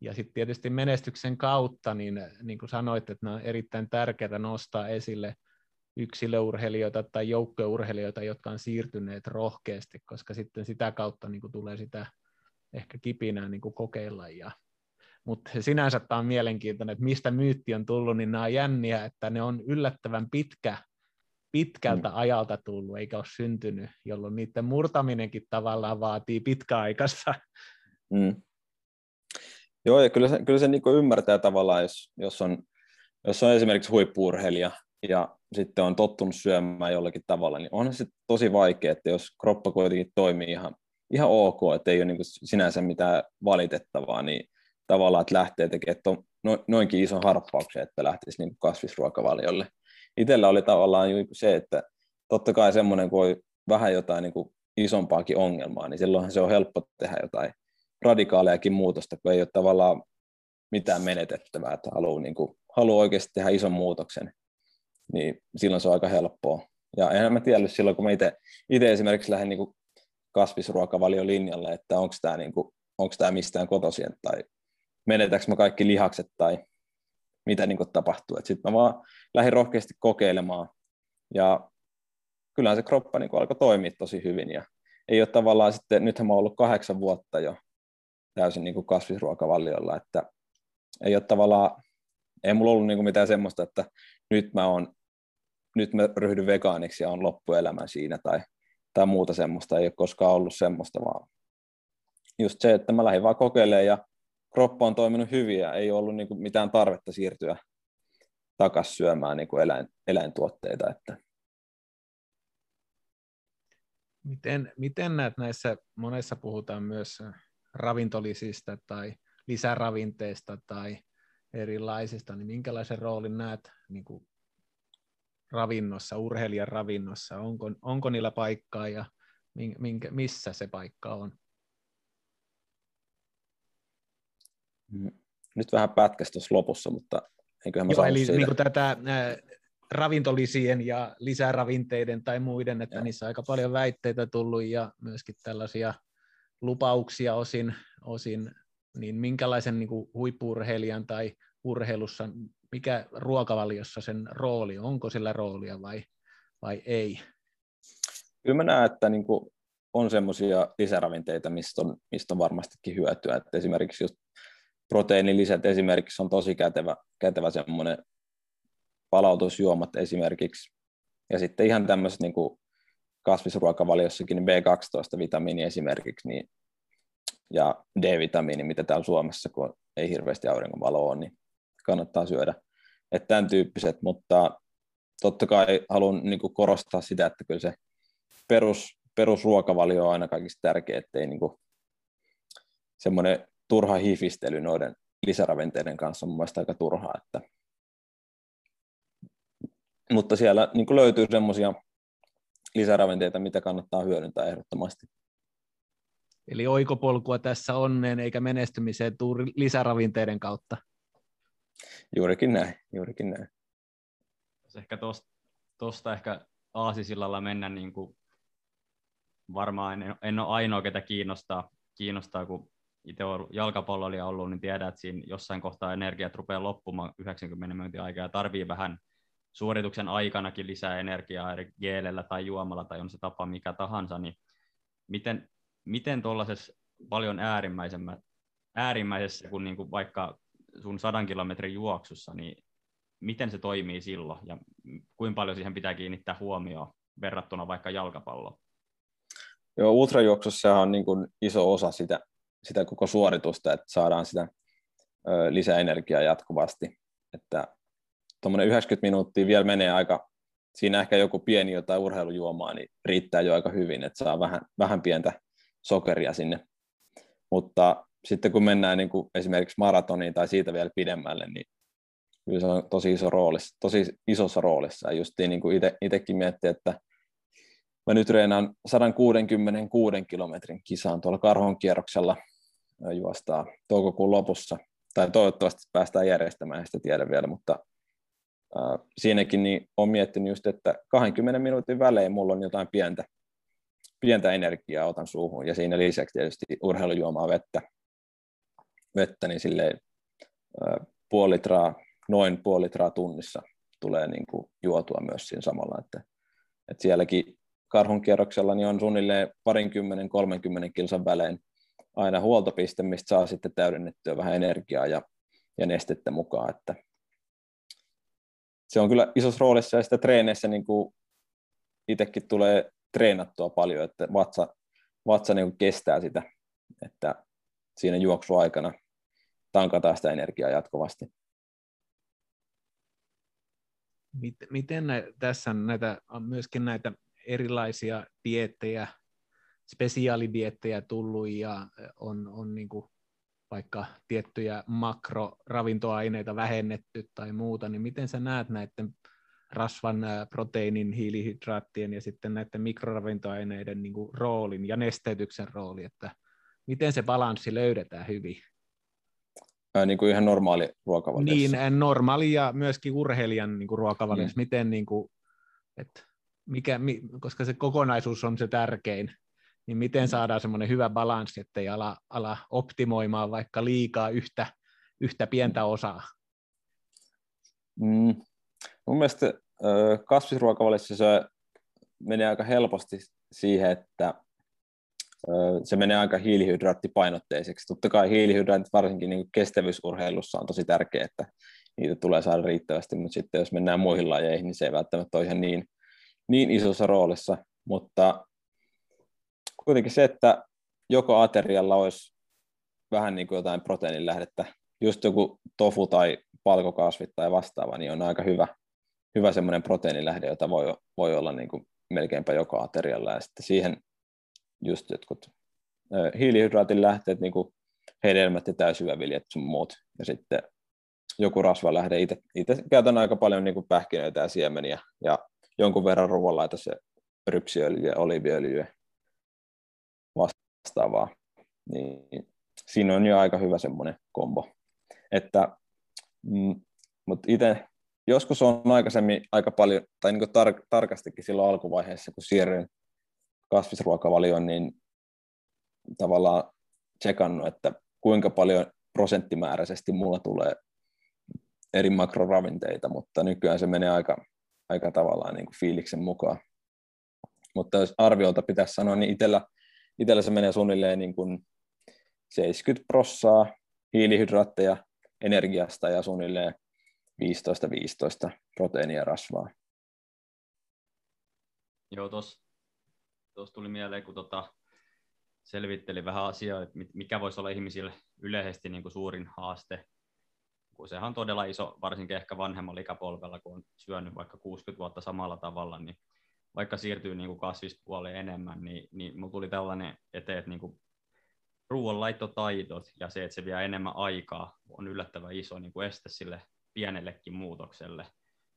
Ja sitten tietysti menestyksen kautta, niin, niin kuin sanoit, että on erittäin tärkeää nostaa esille yksilöurheilijoita tai joukkourheilijoita, jotka on siirtyneet rohkeasti, koska sitten sitä kautta niin kuin tulee sitä ehkä kipinää niin kuin kokeilla ja mutta sinänsä tämä on mielenkiintoinen, että mistä myytti on tullut, niin nämä on jänniä, että ne on yllättävän pitkä, pitkältä mm. ajalta tullut, eikä ole syntynyt, jolloin niiden murtaminenkin tavallaan vaatii pitkäaikaista. Mm. Joo, ja kyllä se, kyllä se niin ymmärtää tavallaan, jos, jos, on, jos on esimerkiksi huippuurheilija ja sitten on tottunut syömään jollakin tavalla, niin onhan se tosi vaikea, että jos kroppa kuitenkin toimii ihan, ihan ok, että ei ole niin sinänsä mitään valitettavaa, niin tavallaan, että lähtee tekemään to, no, noinkin ison harppauksen, että lähtisi niin kasvisruokavaliolle. Itsellä oli tavallaan se, että totta kai semmoinen, kun on vähän jotain niin kuin isompaakin ongelmaa, niin silloinhan se on helppo tehdä jotain radikaaleakin muutosta, kun ei ole tavallaan mitään menetettävää, että haluaa, niin kuin, haluaa oikeasti tehdä ison muutoksen, niin silloin se on aika helppoa. Ja enhän mä tiedä silloin, kun mä itse esimerkiksi lähden niin kasvisruokavaliolinjalle, että onko tämä niin kuin, mistään kotoisin tai menetäänkö mä kaikki lihakset tai mitä niin tapahtuu. Sitten mä vaan lähdin rohkeasti kokeilemaan ja kyllähän se kroppa niin alkoi toimia tosi hyvin ja ei ole tavallaan sitten, nythän mä oon ollut kahdeksan vuotta jo täysin niin kuin kasvisruokavaliolla, että ei ole tavallaan, ei mulla ollut niin kuin mitään semmoista, että nyt mä, on, nyt mä ryhdyn vegaaniksi ja on loppuelämä siinä tai, tai muuta semmoista, ei ole koskaan ollut semmoista, vaan just se, että mä lähdin vaan kokeilemaan ja kroppa on toiminut hyvin ja ei ollut niin kuin mitään tarvetta siirtyä takaisin syömään niin kuin eläin, eläintuotteita. Että. Miten, miten näet näissä, monessa puhutaan myös ravintolisista tai lisäravinteista tai erilaisista, niin minkälaisen roolin näet niin kuin ravinnossa, urheilijan ravinnossa? Onko, onko niillä paikkaa ja minkä, missä se paikka on? Mm. Nyt vähän pätkäs tuossa lopussa, mutta eiköhän mä Joo, eli siitä. Niin kuin tätä äh, ravintolisien ja lisäravinteiden tai muiden, että ja. niissä on aika paljon väitteitä tullut ja myöskin tällaisia lupauksia osin, osin niin minkälaisen niin kuin huippuurheilijan tai urheilussa, mikä ruokavaliossa sen rooli, onko sillä roolia vai, vai ei? Kyllä mä näen, että niin kuin on semmoisia lisäravinteita, mistä on, mistä on varmastikin hyötyä. Että esimerkiksi just proteiinilisät esimerkiksi on tosi kätevä, kätevä semmoinen palautusjuomat esimerkiksi. Ja sitten ihan tämmöiset niin kuin kasvisruokavaliossakin niin B12-vitamiini esimerkiksi niin, ja D-vitamiini, mitä täällä Suomessa, kun ei hirveästi auringonvaloa ole, niin kannattaa syödä. Että tämän tyyppiset, mutta totta kai haluan niin kuin korostaa sitä, että kyllä se perus, perusruokavalio on aina kaikista tärkeä, ettei niin kuin semmoinen turha hifistely noiden lisäravinteiden kanssa on mun mielestä aika turhaa. Että... Mutta siellä niin kuin löytyy semmoisia lisäravinteita, mitä kannattaa hyödyntää ehdottomasti. Eli oikopolkua tässä onneen eikä menestymiseen tuu lisäravinteiden kautta. Juurikin näin, juurikin näin. Ehkä tuosta ehkä aasisillalla mennä niin kuin varmaan en, en ole ainoa, ketä kiinnostaa, kiinnostaa kun itse olen jalkapalloilija ollut, niin tiedän, että siinä jossain kohtaa energiat rupeaa loppumaan 90 minuutin aikaa ja tarvii vähän suorituksen aikanakin lisää energiaa eri geelellä tai juomalla tai on se tapa mikä tahansa, niin miten, miten tuollaisessa paljon äärimmäisemmä, äärimmäisessä kuin, niin kuin vaikka sun sadan kilometrin juoksussa, niin miten se toimii silloin ja kuinka paljon siihen pitää kiinnittää huomioon verrattuna vaikka jalkapalloon? Joo, ultrajuoksussa on niin kuin iso osa sitä, sitä koko suoritusta, että saadaan sitä lisäenergiaa jatkuvasti. Että tuommoinen 90 minuuttia vielä menee aika, siinä ehkä joku pieni jotain urheilujuomaa, niin riittää jo aika hyvin, että saa vähän, vähän pientä sokeria sinne. Mutta sitten kun mennään niin kuin esimerkiksi maratoniin tai siitä vielä pidemmälle, niin kyllä se on tosi, iso roolissa, tosi isossa roolissa. Ja just niin kuin itsekin miettii, että mä nyt reenaan 166 kilometrin kisaan tuolla Karhon kierroksella juostaa toukokuun lopussa, tai toivottavasti päästään järjestämään, sitä tiedä vielä, mutta siinäkin niin olen miettinyt just, että 20 minuutin välein mulla on jotain pientä, pientä energiaa otan suuhun, ja siinä lisäksi tietysti urheilujuomaa vettä, vettä niin silleen äh, puoli litraa, noin puoli litraa tunnissa tulee niin kuin juotua myös siinä samalla, että, että sielläkin karhun kierroksella niin on suunnilleen parinkymmenen, kolmenkymmenen kilsan välein aina huoltopiste, mistä saa sitten täydennettyä vähän energiaa ja, ja nestettä mukaan. Että se on kyllä isossa roolissa ja sitä treeneissä niin kuin itsekin tulee treenattua paljon, että vatsa, vatsa niin kuin kestää sitä, että siinä juoksuaikana tankataan sitä energiaa jatkuvasti. Miten nä, tässä näitä, on myöskin näitä erilaisia diettejä, spesiaalidiettejä tullut ja on, on niin kuin vaikka tiettyjä makroravintoaineita vähennetty tai muuta, niin miten sä näet näiden rasvan, proteiinin, hiilihydraattien ja sitten näiden mikroravintoaineiden niin kuin roolin ja nesteytyksen rooli, että miten se balanssi löydetään hyvin? Ää, niin kuin ihan normaali ruokavaliossa. Niin, normaali ja myöskin urheilijan niin kuin ruokavaliossa. Mm. Miten, niin kuin, että mikä, koska se kokonaisuus on se tärkein, niin miten saadaan semmoinen hyvä balanssi, ettei ala, ala optimoimaan vaikka liikaa yhtä, yhtä pientä osaa? Mm. Mun mielestä kasvisruokavaliossa se menee aika helposti siihen, että se menee aika hiilihydraattipainotteiseksi. Totta kai hiilihydraatit varsinkin niin kestävyysurheilussa on tosi tärkeää, että niitä tulee saada riittävästi, mutta sitten jos mennään muihin lajeihin, niin se ei välttämättä ole ihan niin, niin isossa roolissa. Mutta kuitenkin se, että joko aterialla olisi vähän niin kuin jotain proteiinilähdettä, just joku tofu tai palkokasvit tai vastaava, niin on aika hyvä, hyvä semmoinen proteiinilähde, jota voi, voi olla niin kuin melkeinpä joka aterialla. Ja sitten siihen just jotkut hiilihydraatin lähteet, niin kuin hedelmät ja täysyväviljet sun muut. Ja sitten joku rasvalähde. Itse käytän aika paljon niin kuin pähkinöitä ja siemeniä ja jonkun verran ruoanlaita se rypsiöljy ja oliviöljy vastaavaa. Niin siinä on jo aika hyvä semmoinen kombo. Että, mm, mutta itse joskus on aikaisemmin aika paljon, tai niin tar- tarkastikin silloin alkuvaiheessa, kun siirryin kasvisruokavalioon, niin tavallaan tsekannut, että kuinka paljon prosenttimääräisesti mulla tulee eri makroravinteita, mutta nykyään se menee aika, aika tavallaan niin kuin fiiliksen mukaan. Mutta jos arviolta pitäisi sanoa, niin itsellä, itsellä se menee suunnilleen niin kuin 70 prossaa hiilihydraatteja energiasta ja suunnilleen 15-15 proteiinia rasvaa. Joo, tuossa tuli mieleen, kun tota, selvitteli vähän asiaa, että mikä voisi olla ihmisille yleisesti niin kuin suurin haaste, kun sehän on todella iso, varsinkin ehkä vanhemmalla ikäpolvella, kun on syönyt vaikka 60 vuotta samalla tavalla, niin vaikka siirtyy niin kuin kasvispuoleen enemmän, niin, niin mulla tuli tällainen eteen, että niin kuin ruoanlaittotaidot ja se, että se vie enemmän aikaa, on yllättävän iso niin kuin este sille pienellekin muutokselle.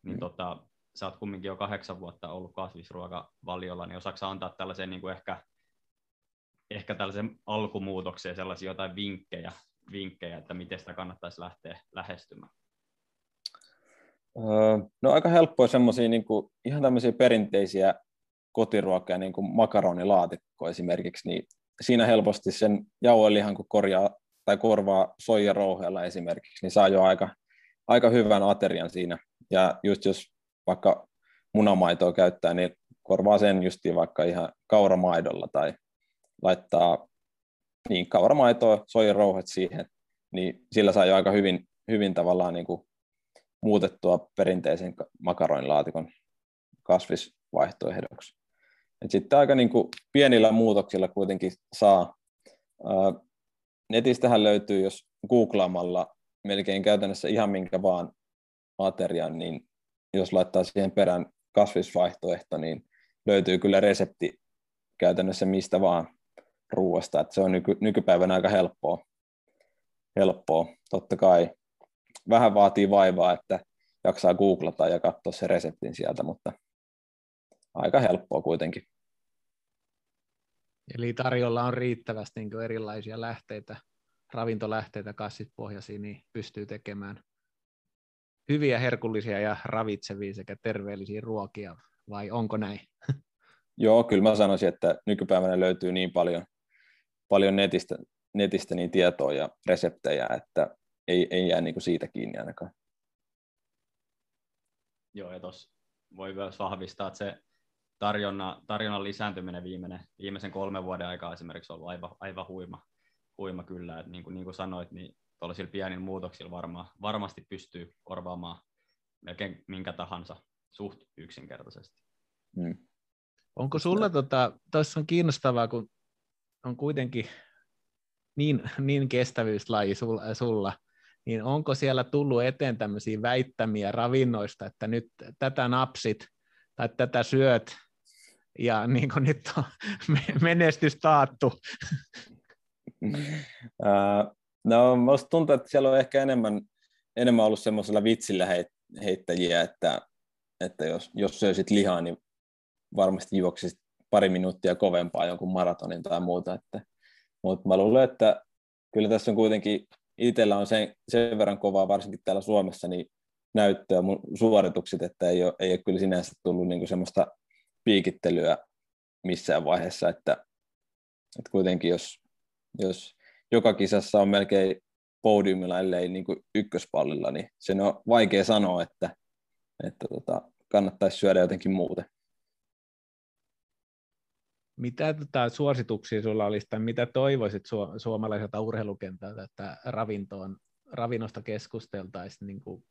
Niin mm. tota, sä oot kumminkin jo kahdeksan vuotta ollut kasvisruokavaliolla, niin osaako antaa tällaisen niin kuin ehkä, ehkä tällaisen alkumuutokseen sellaisia jotain vinkkejä, vinkkejä, että miten sitä kannattaisi lähteä lähestymään? No aika helppoa semmoisia niin ihan tämmöisiä perinteisiä kotiruokia, niin kuin makaronilaatikko esimerkiksi, niin siinä helposti sen jauhelihan, kun korjaa tai korvaa soijarouheella esimerkiksi, niin saa jo aika, aika hyvän aterian siinä. Ja just jos vaikka munamaitoa käyttää, niin korvaa sen justiin vaikka ihan kauramaidolla tai laittaa niin kauramaitoa, soijarouhet siihen, niin sillä saa jo aika hyvin, hyvin tavallaan niin kuin muutettua perinteisen makaronilaatikon kasvisvaihtoehdoksi. Et sitten aika niin kuin pienillä muutoksilla kuitenkin saa. netistähän löytyy, jos googlaamalla melkein käytännössä ihan minkä vaan aterian, niin jos laittaa siihen perään kasvisvaihtoehto, niin löytyy kyllä resepti käytännössä mistä vaan ruuasta, että se on nyky, nykypäivänä aika helppoa. helppoa. Totta kai vähän vaatii vaivaa, että jaksaa googlata ja katsoa se reseptin sieltä, mutta aika helppoa kuitenkin. Eli tarjolla on riittävästi niin erilaisia lähteitä, ravintolähteitä kasvispohjaisia, niin pystyy tekemään hyviä, herkullisia ja ravitsevia sekä terveellisiä ruokia, vai onko näin? Joo, kyllä mä sanoisin, että nykypäivänä löytyy niin paljon, paljon netistä, netistä niin tietoa ja reseptejä, että ei, ei jää niin kuin siitä kiinni ainakaan. Joo, ja tuossa voi myös vahvistaa, että se tarjonna, tarjonnan lisääntyminen viimeinen, viimeisen kolmen vuoden aikaa esimerkiksi on ollut aivan, aivan huima, huima kyllä, että niin kuin, niin kuin sanoit, niin tuollaisilla pienillä muutoksilla varma, varmasti pystyy korvaamaan melkein minkä tahansa suht yksinkertaisesti. Hmm. Onko sulla, tuossa tota, on kiinnostavaa, kun on kuitenkin niin, niin kestävyyslaji sulla, sulla, niin onko siellä tullut eteen tämmöisiä väittämiä ravinnoista, että nyt tätä napsit tai tätä syöt ja [laughs] niin kuin nyt on menestys taattu? no, minusta tuntuu, että siellä on ehkä enemmän, enemmän ollut semmoisella vitsillä heittäjiä, että, että jos, jos söisit lihaa, niin varmasti juoksisit pari minuuttia kovempaa jonkun maratonin tai muuta. Että, mutta mä luulen, että kyllä tässä on kuitenkin itsellä on sen, sen verran kovaa, varsinkin täällä Suomessa, niin näyttöä mun suoritukset, että ei ole, ei ole kyllä sinänsä tullut niin kuin semmoista piikittelyä missään vaiheessa, että, että kuitenkin jos, jos joka kisassa on melkein podiumilla, ellei niin kuin ykköspallilla, niin sen on vaikea sanoa, että, että tota, kannattaisi syödä jotenkin muuten. Mitä tota, suosituksia sulla olisi, tai mitä toivoisit su- suomalaiselta urheilukentältä, että ravintoon, ravinnosta keskusteltaisiin, niin kuin,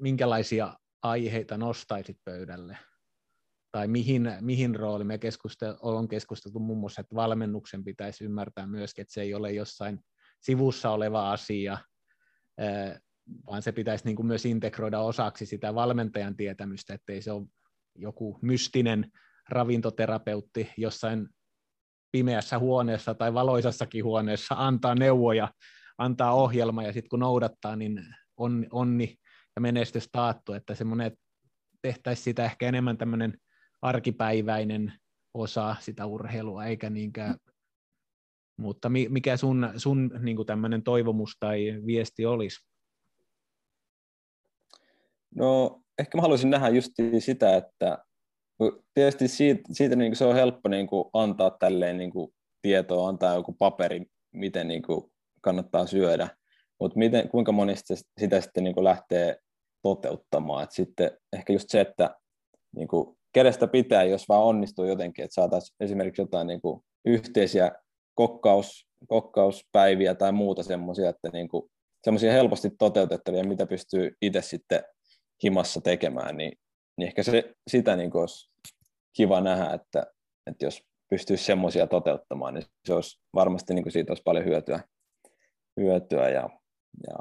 minkälaisia aiheita nostaisit pöydälle? Tai mihin, mihin rooli me keskustel, on keskusteltu muun muassa, että valmennuksen pitäisi ymmärtää myöskin, että se ei ole jossain sivussa oleva asia, vaan se pitäisi niin kuin myös integroida osaksi sitä valmentajan tietämystä, ettei se ole joku mystinen ravintoterapeutti jossain pimeässä huoneessa tai valoisassakin huoneessa antaa neuvoja, antaa ohjelma ja sitten kun noudattaa, niin on, onni ja menestys taattu, että semmoinen tehtäisiin sitä ehkä enemmän tämmöinen arkipäiväinen osa sitä urheilua, eikä niinkään mutta mikä sun, sun niin tämmöinen toivomus tai viesti olisi? No ehkä mä haluaisin nähdä just sitä, että tietysti siitä, siitä niin kuin se on helppo niin kuin antaa tälleen niin kuin tietoa, antaa joku paperi, miten niin kuin kannattaa syödä, mutta kuinka monesti sitä sitten niin kuin lähtee toteuttamaan. Et sitten ehkä just se, että niin kuin kädestä pitää, jos vaan onnistuu jotenkin, että saataisiin esimerkiksi jotain niin kuin yhteisiä kokkaus, kokkauspäiviä tai muuta semmoisia, että niin kuin, semmoisia helposti toteutettavia, mitä pystyy itse sitten himassa tekemään, niin niin ehkä se, sitä niin olisi kiva nähdä, että, että jos pystyisi semmoisia toteuttamaan, niin se olisi varmasti niin kuin siitä olisi paljon hyötyä, hyötyä ja, ja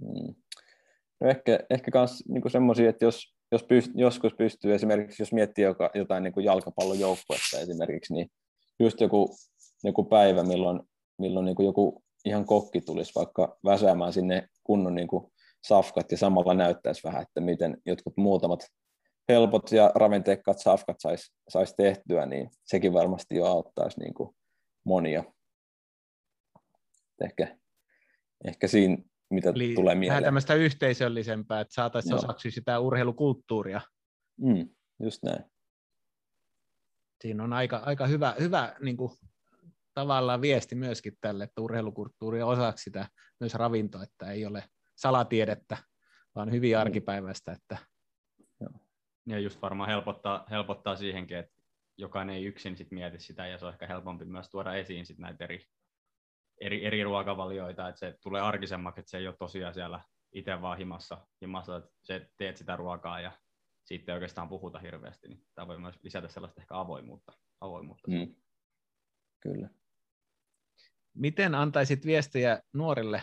mm. no ehkä, ehkä myös niin semmoisia, että jos, jos pyst, joskus pystyy esimerkiksi, jos miettii joka, jotain niin kuin jalkapallojoukkuetta esimerkiksi, niin just joku, joku päivä, milloin, milloin niin kuin joku ihan kokki tulisi vaikka väsäämään sinne kunnon niin kuin safkat ja samalla näyttäisi vähän, että miten jotkut muutamat helpot ja ravinteikkaat safkat saisi sais tehtyä, niin sekin varmasti jo auttaisi niin kuin monia. Ehkä, ehkä siinä, mitä Eli tulee mieleen. Vähän tämmöistä yhteisöllisempää, että saataisiin osaksi sitä urheilukulttuuria. Mm, just näin. Siinä on aika, aika hyvä, hyvä niin kuin, tavallaan viesti myöskin tälle, että urheilukulttuuri on osaksi sitä myös ravinto, että ei ole salatiedettä, vaan hyvin mm. arkipäiväistä, että ja just varmaan helpottaa, helpottaa siihenkin, että jokainen ei yksin sit mieti sitä, ja se on ehkä helpompi myös tuoda esiin sit näitä eri, eri, eri ruokavalioita, että se tulee arkisemmaksi, että se ei ole tosiaan siellä itse vaan himassa, himassa että se teet sitä ruokaa ja siitä ei oikeastaan puhuta hirveästi, niin tämä voi myös lisätä sellaista ehkä avoimuutta. avoimuutta. Mm. Kyllä. Miten antaisit viestejä nuorille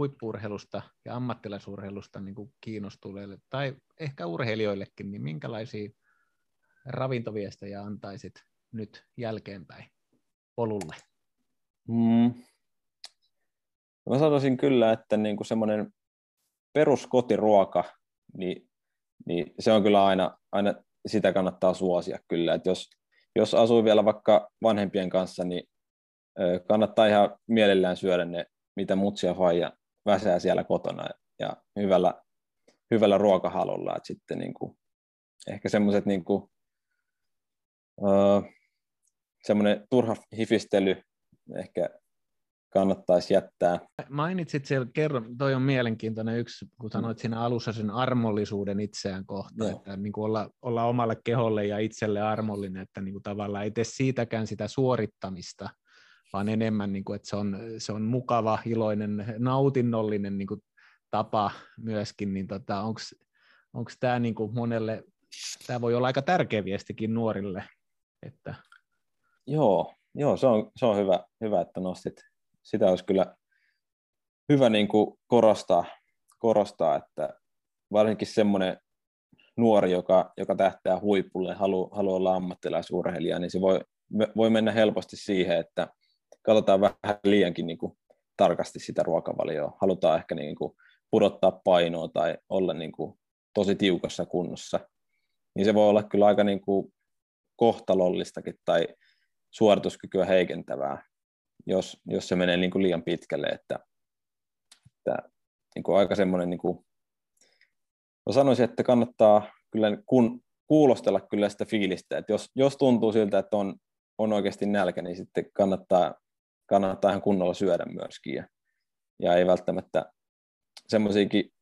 huippurheilusta ja ammattilaisurheilusta niin kuin kiinnostuneille tai ehkä urheilijoillekin, niin minkälaisia ravintoviestejä antaisit nyt jälkeenpäin polulle? Mm. Mä sanoisin kyllä, että niin kuin semmoinen peruskotiruoka, niin, niin se on kyllä aina, aina sitä kannattaa suosia kyllä. Että jos, jos asuu vielä vaikka vanhempien kanssa, niin kannattaa ihan mielellään syödä ne, mitä mutsia faija väsää siellä kotona ja hyvällä, hyvällä ruokahalulla. Että sitten niin kuin, ehkä semmoiset niin kuin, uh, semmoinen turha hifistely ehkä kannattaisi jättää. Mainitsit siellä kerran, toi on mielenkiintoinen yksi, kun sanoit siinä alussa sen armollisuuden itseään kohtaan, että niin kuin olla, olla omalle keholle ja itselle armollinen, että niin kuin tavallaan ei tee siitäkään sitä suorittamista, vaan enemmän, niin kuin, että se on, se on mukava, iloinen, nautinnollinen niin kuin, tapa myöskin, niin tota, onko tämä niin kuin monelle, tämä voi olla aika tärkeä viestikin nuorille, että Joo, joo se, on, se on hyvä, hyvä, että nostit. Sitä olisi kyllä hyvä niin kuin korostaa, korostaa, että varsinkin semmoinen nuori, joka, joka tähtää huipulle, haluaa halu olla ammattilaisurheilija, niin se voi, voi mennä helposti siihen, että katsotaan vähän liiankin niin kuin tarkasti sitä ruokavalioa. Halutaan ehkä niin kuin pudottaa painoa tai olla niin kuin tosi tiukassa kunnossa. Niin se voi olla kyllä aika niin kuin kohtalollistakin tai suorituskykyä heikentävää, jos, jos se menee niin kuin liian pitkälle, että, että niin kuin aika semmoinen, niin kuin, mä sanoisin, että kannattaa kyllä kun, kuulostella kyllä sitä fiilistä, että jos, jos tuntuu siltä, että on, on oikeasti nälkä, niin sitten kannattaa, kannattaa ihan kunnolla syödä myöskin, ja, ja ei välttämättä semmoisiakin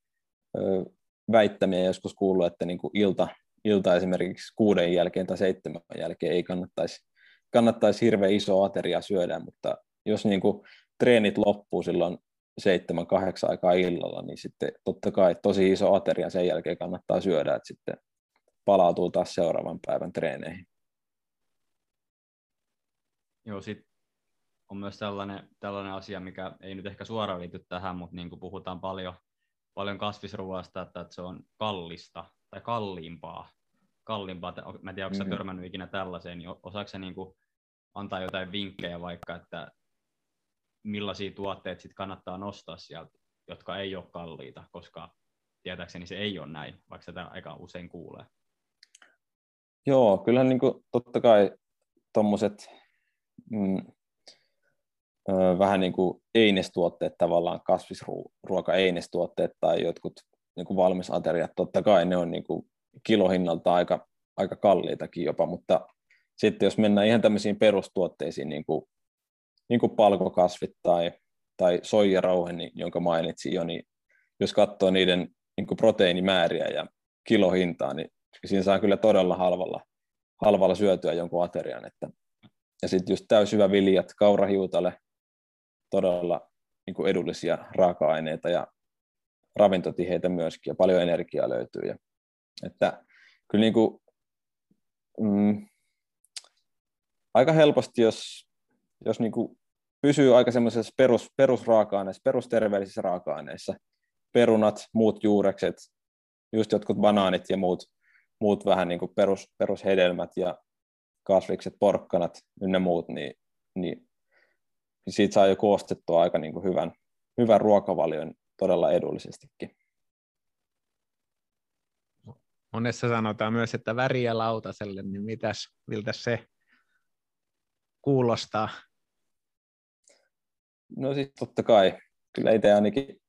väittämiä joskus kuullut, että niin kuin ilta, ilta esimerkiksi kuuden jälkeen tai seitsemän jälkeen ei kannattaisi kannattaisi hirveän iso ateria syödä, mutta jos niin kuin treenit loppuu silloin seitsemän, kahdeksan aikaa illalla, niin sitten totta kai tosi iso ateria sen jälkeen kannattaa syödä, että sitten palautuu taas seuraavan päivän treeneihin. Joo, sitten on myös tällainen, tällainen asia, mikä ei nyt ehkä suoraan liity tähän, mutta niin kuin puhutaan paljon, paljon kasvisruoasta, että, että se on kallista tai kalliimpaa kalliimpaa. Mä en tiedä, onko mm-hmm. törmännyt ikinä tällaiseen, niin osaako se niin kuin antaa jotain vinkkejä vaikka, että millaisia tuotteita sit kannattaa nostaa sieltä, jotka ei ole kalliita, koska tietääkseni se ei ole näin, vaikka sitä aika usein kuulee. Joo, kyllähän niin kuin, totta kai tuommoiset mm, vähän niin kuin einestuotteet tavallaan, kasvisruoka-einestuotteet tai jotkut niin kuin valmisateriat, totta kai ne on niin kuin kilohinnalta aika, aika kalliitakin jopa, mutta sitten jos mennään ihan tämmöisiin perustuotteisiin, niin kuin, niin kuin palkokasvit tai, tai soijarauhe, niin, jonka mainitsin jo, niin jos katsoo niiden niin kuin proteiinimääriä ja kilohintaa, niin siinä saa kyllä todella halvalla, halvalla syötyä jonkun aterian. Että, ja sitten just täyshyvä viljat, kaurahiutale, todella niin kuin edullisia raaka-aineita ja ravintotiheitä myöskin, ja paljon energiaa löytyy. Ja että kyllä niin kuin, mm, aika helposti, jos, jos niin kuin pysyy aika semmoisessa perus, perusraaka-aineissa, perusterveellisissä raaka-aineissa, perunat, muut juurekset, just jotkut banaanit ja muut, muut vähän niin kuin perus, perushedelmät ja kasvikset, porkkanat ynnä muut, niin, niin siitä saa jo koostettua aika niin kuin hyvän, hyvän ruokavalion todella edullisestikin. Monessa sanotaan myös, että väriä lautaselle, niin mitäs, miltä se kuulostaa? No siis totta kai. Kyllä itse ainakin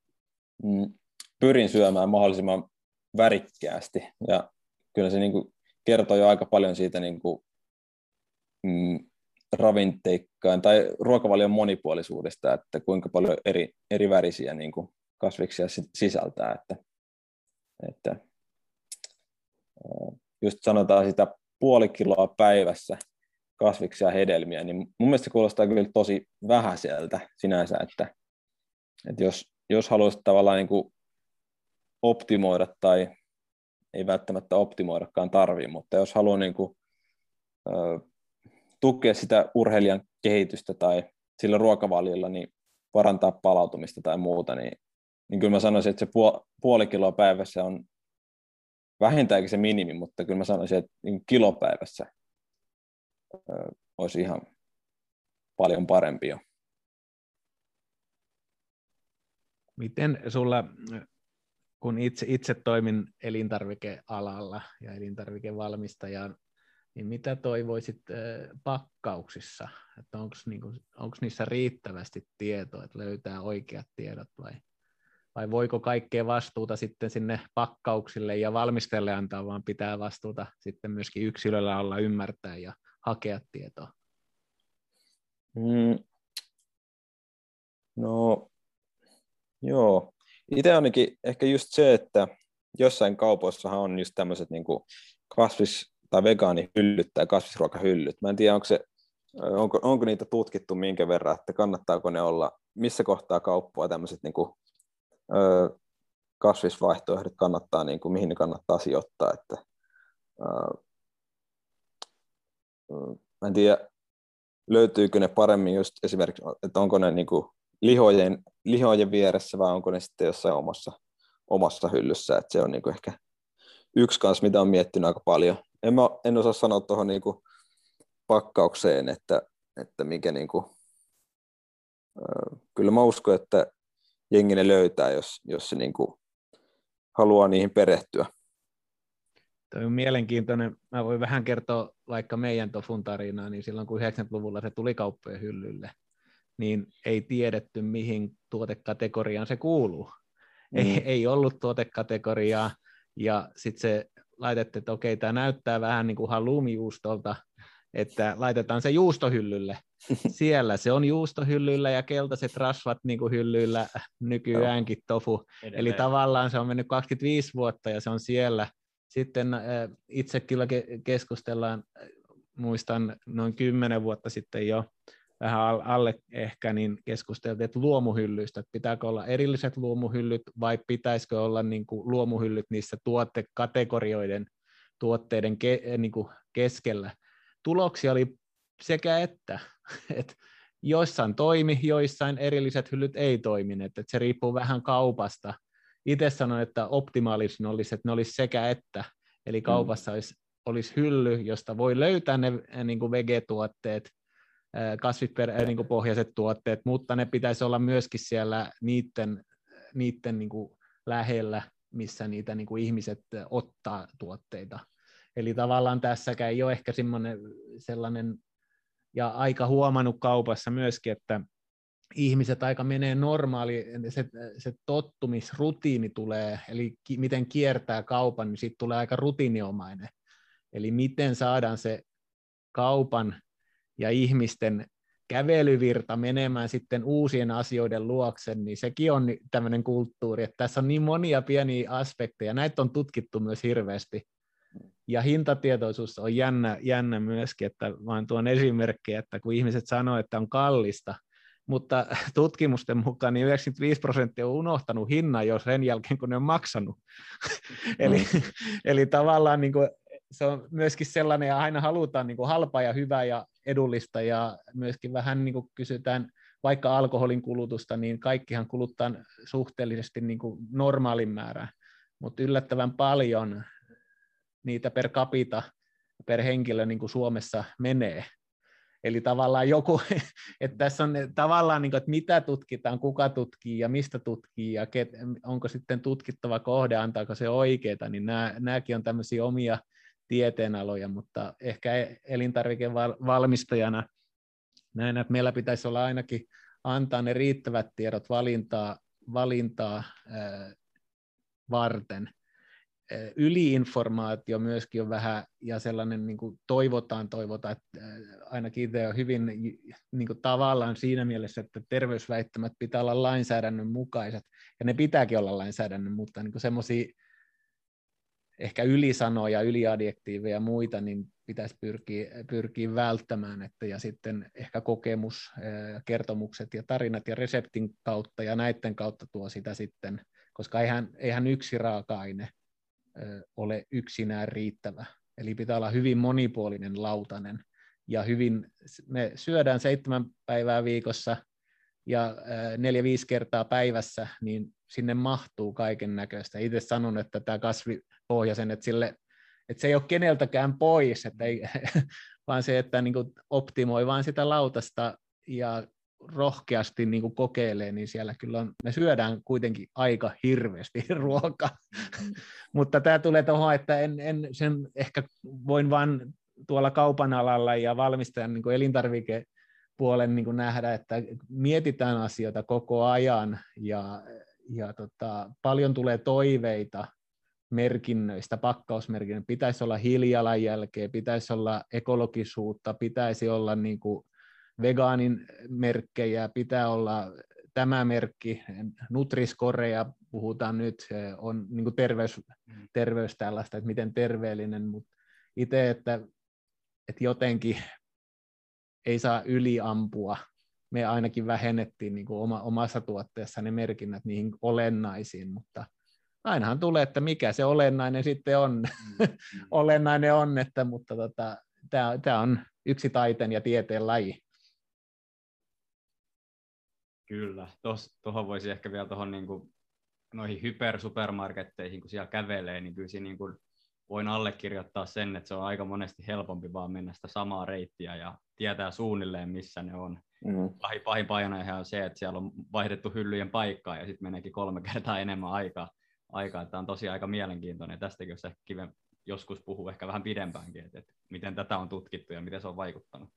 mm, pyrin syömään mahdollisimman värikkäästi. Ja kyllä se niin kuin kertoo jo aika paljon siitä niin kuin, mm, ravinteikkaan tai ruokavalion monipuolisuudesta, että kuinka paljon eri, eri värisiä niin kuin kasviksia sisältää. Että, että just sanotaan sitä puoli kiloa päivässä kasviksia ja hedelmiä, niin mun mielestä se kuulostaa kyllä tosi vähäiseltä sinänsä, että, että jos, jos haluaisit tavallaan niin kuin optimoida tai ei välttämättä optimoidakaan tarvii, mutta jos haluaa niin kuin, ö, tukea sitä urheilijan kehitystä tai sillä ruokavaliolla niin parantaa palautumista tai muuta, niin, niin kyllä mä sanoisin, että se puoli kiloa päivässä on vähintäänkin se minimi, mutta kyllä mä sanoisin, että niin kilopäivässä olisi ihan paljon parempi jo. Miten sulla, kun itse, itse toimin elintarvikealalla ja elintarvikevalmistajana, niin mitä toivoisit pakkauksissa? Onko niinku, niissä riittävästi tietoa, että löytää oikeat tiedot vai vai voiko kaikkea vastuuta sitten sinne pakkauksille ja valmistajalle antaa, vaan pitää vastuuta sitten myöskin yksilöllä olla ymmärtää ja hakea tietoa? Mm. No, joo. Itse ainakin ehkä just se, että jossain kaupoissahan on just tämmöiset niin kasvis- tai vegaanihyllyt tai kasvisruokahyllyt. Mä en tiedä, onko se onko, onko niitä tutkittu minkä verran, että kannattaako ne olla, missä kohtaa kauppaa tämmöiset niin kasvisvaihtoehdot kannattaa, niin kuin, mihin ne kannattaa sijoittaa. Että, ö, mä en tiedä, löytyykö ne paremmin just esimerkiksi, että onko ne niin kuin lihojen, lihojen vieressä vai onko ne sitten jossain omassa, omassa hyllyssä, että se on niin kuin ehkä yksi kanssa, mitä on miettinyt aika paljon. En, mä, en osaa sanoa tuohon niin pakkaukseen, että, että mikä niin kuin, kyllä mä uskon, että jengi ne löytää, jos, jos se niin kuin haluaa niihin perehtyä. Tuo on mielenkiintoinen. Mä voin vähän kertoa vaikka meidän Tofun tarinaa, niin silloin kun 90-luvulla se tuli kauppojen hyllylle, niin ei tiedetty, mihin tuotekategoriaan se kuuluu. Mm. Ei, ei ollut tuotekategoriaa, ja sitten se laitettiin, että okei, tämä näyttää vähän niin kuin halumijuustolta, että laitetaan se juustohyllylle. [laughs] Siellä se on juustohyllyllä ja keltaiset rasvat niin kuin hyllyillä nykyäänkin tofu. Edelleen. Eli tavallaan se on mennyt 25 vuotta ja se on siellä. Sitten äh, itse kyllä keskustellaan, muistan noin 10 vuotta sitten jo, vähän alle ehkä, niin keskusteltiin, että luomuhyllyistä, että pitääkö olla erilliset luomuhyllyt vai pitäisikö olla niin kuin luomuhyllyt niissä tuotekategorioiden tuotteiden ke, niin kuin keskellä. Tuloksia oli sekä että, [laughs] että joissain toimi, joissain erilliset hyllyt ei toimineet, että se riippuu vähän kaupasta. Itse sanoin, että optimaalisin olisi, että ne olisi sekä että, eli mm. kaupassa olisi, olisi hylly, josta voi löytää ne niin kuin vegetuotteet, kasvipohjaiset tuotteet, mutta ne pitäisi olla myöskin siellä niiden, niiden niin kuin lähellä, missä niitä niin kuin ihmiset ottaa tuotteita. Eli tavallaan tässäkään ei ole ehkä sellainen, ja aika huomannut kaupassa myöskin, että ihmiset aika menee normaali, se, se tottumisrutiini tulee, eli ki, miten kiertää kaupan, niin siitä tulee aika rutiiniomainen. Eli miten saadaan se kaupan ja ihmisten kävelyvirta menemään sitten uusien asioiden luokse, niin sekin on tämmöinen kulttuuri, että tässä on niin monia pieniä aspekteja, näitä on tutkittu myös hirveästi, ja hintatietoisuus on jännä, jännä myöskin, että vain tuon esimerkkejä, että kun ihmiset sanoo, että on kallista, mutta [laughs] tutkimusten mukaan niin 95 prosenttia on unohtanut hinnan jo sen jälkeen, kun ne on maksanut. [laughs] eli, mm. eli tavallaan niin kuin, se on myöskin sellainen, ja aina halutaan niin kuin halpaa ja hyvää ja edullista, ja myöskin vähän niin kuin kysytään vaikka alkoholin kulutusta, niin kaikkihan kuluttaa suhteellisesti niin kuin normaalin määrän, mutta yllättävän paljon niitä per capita per henkilö niin kuin Suomessa menee. Eli tavallaan joku, [laughs] että tässä on tavallaan, niin kuin, että mitä tutkitaan, kuka tutkii ja mistä tutkii ja onko sitten tutkittava kohde, antaako se oikeaa, niin nämä, nämäkin on tämmöisiä omia tieteenaloja, mutta ehkä elintarvikevalmistajana näin, että meillä pitäisi olla ainakin antaa ne riittävät tiedot valintaa, valintaa ää, varten, yliinformaatio myöskin on vähän, ja sellainen niin kuin toivotaan, toivotaan, että ainakin itse on hyvin niin kuin tavallaan siinä mielessä, että terveysväittämät pitää olla lainsäädännön mukaiset, ja ne pitääkin olla lainsäädännön, mutta niin semmoisia ehkä ylisanoja, yliadjektiiveja ja muita, niin pitäisi pyrkiä, pyrkiä välttämään, että, ja sitten ehkä kokemus, kertomukset ja tarinat ja reseptin kautta ja näiden kautta tuo sitä sitten, koska eihän, eihän yksi raaka-aine ole yksinään riittävä. Eli pitää olla hyvin monipuolinen lautanen. Ja hyvin, me syödään seitsemän päivää viikossa ja neljä-viisi kertaa päivässä, niin sinne mahtuu kaiken näköistä. Itse sanon, että tämä kasvipohjaisen, että, sille, että se ei ole keneltäkään pois, että ei, [laughs] vaan se, että niin optimoi vain sitä lautasta ja rohkeasti niin kuin kokeilee, niin siellä kyllä on, me syödään kuitenkin aika hirveästi [laughs] ruokaa. Mm. [laughs] Mutta tämä tulee tuohon, että en, en sen ehkä voin vain tuolla kaupan alalla ja valmistajan niin elintarvikepuolen niin nähdä, että mietitään asioita koko ajan ja, ja tota, paljon tulee toiveita merkinnöistä, pakkausmerkinnöistä. Pitäisi olla hiilijalanjälkeä, pitäisi olla ekologisuutta, pitäisi olla niin kuin vegaanin merkkejä, pitää olla tämä merkki, Nutriskorea puhutaan nyt, on niin kuin terveys, mm. terveys tällaista, että miten terveellinen, mutta itse, että, että jotenkin ei saa yliampua. Me ainakin vähennettiin niin kuin oma, omassa tuotteessa ne merkinnät niihin olennaisiin, mutta ainahan tulee, että mikä se olennainen sitten on. Mm, [laughs] mm. olennainen on, että, mutta tota, tämä on yksi taiteen ja tieteen laji. Kyllä, tuohon voisi ehkä vielä tuohon niin noihin hypersupermarketteihin, kun siellä kävelee, niin kyllä siinä niin kuin voin allekirjoittaa sen, että se on aika monesti helpompi vaan mennä sitä samaa reittiä ja tietää suunnilleen, missä ne on. Mm. Pahin, pahin on se, että siellä on vaihdettu hyllyjen paikkaa ja sitten meneekin kolme kertaa enemmän aikaa. Aikaa. Tämä on tosi aika mielenkiintoinen tästäkin jos ehkä kiven joskus puhuu ehkä vähän pidempäänkin, että, että miten tätä on tutkittu ja miten se on vaikuttanut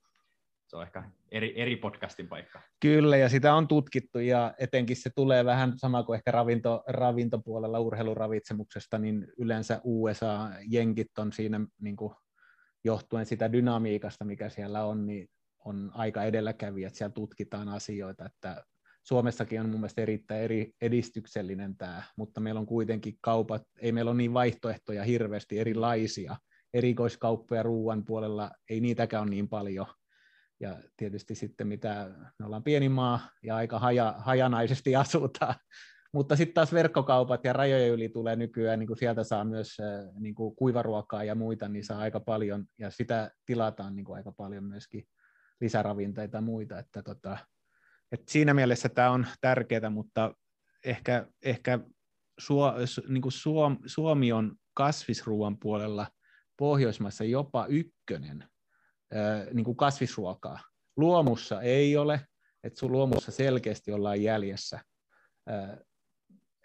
se on ehkä eri, eri podcastin paikka. Kyllä, ja sitä on tutkittu, ja etenkin se tulee vähän sama kuin ehkä ravinto, ravintopuolella urheiluravitsemuksesta, niin yleensä USA-jenkit on siinä niin kuin, johtuen sitä dynamiikasta, mikä siellä on, niin on aika edelläkävijä, että siellä tutkitaan asioita, että Suomessakin on mun mielestä erittäin eri, edistyksellinen tämä, mutta meillä on kuitenkin kaupat, ei meillä ole niin vaihtoehtoja hirveästi erilaisia, erikoiskauppoja ruoan puolella, ei niitäkään ole niin paljon, ja tietysti sitten mitä, me ollaan pieni maa ja aika haja, hajanaisesti [laughs] asutaan, mutta sitten taas verkkokaupat ja rajojen yli tulee nykyään, niin kuin sieltä saa myös niin kuin kuivaruokaa ja muita, niin saa aika paljon, ja sitä tilataan niin kuin aika paljon myöskin lisäravinteita ja muita, että tota, et siinä mielessä tämä on tärkeää, mutta ehkä, ehkä Suo, niin kuin Suom, Suomi on kasvisruuan puolella Pohjoismaissa jopa ykkönen niin kuin kasvisruokaa. Luomussa ei ole, että sun luomussa selkeästi ollaan jäljessä.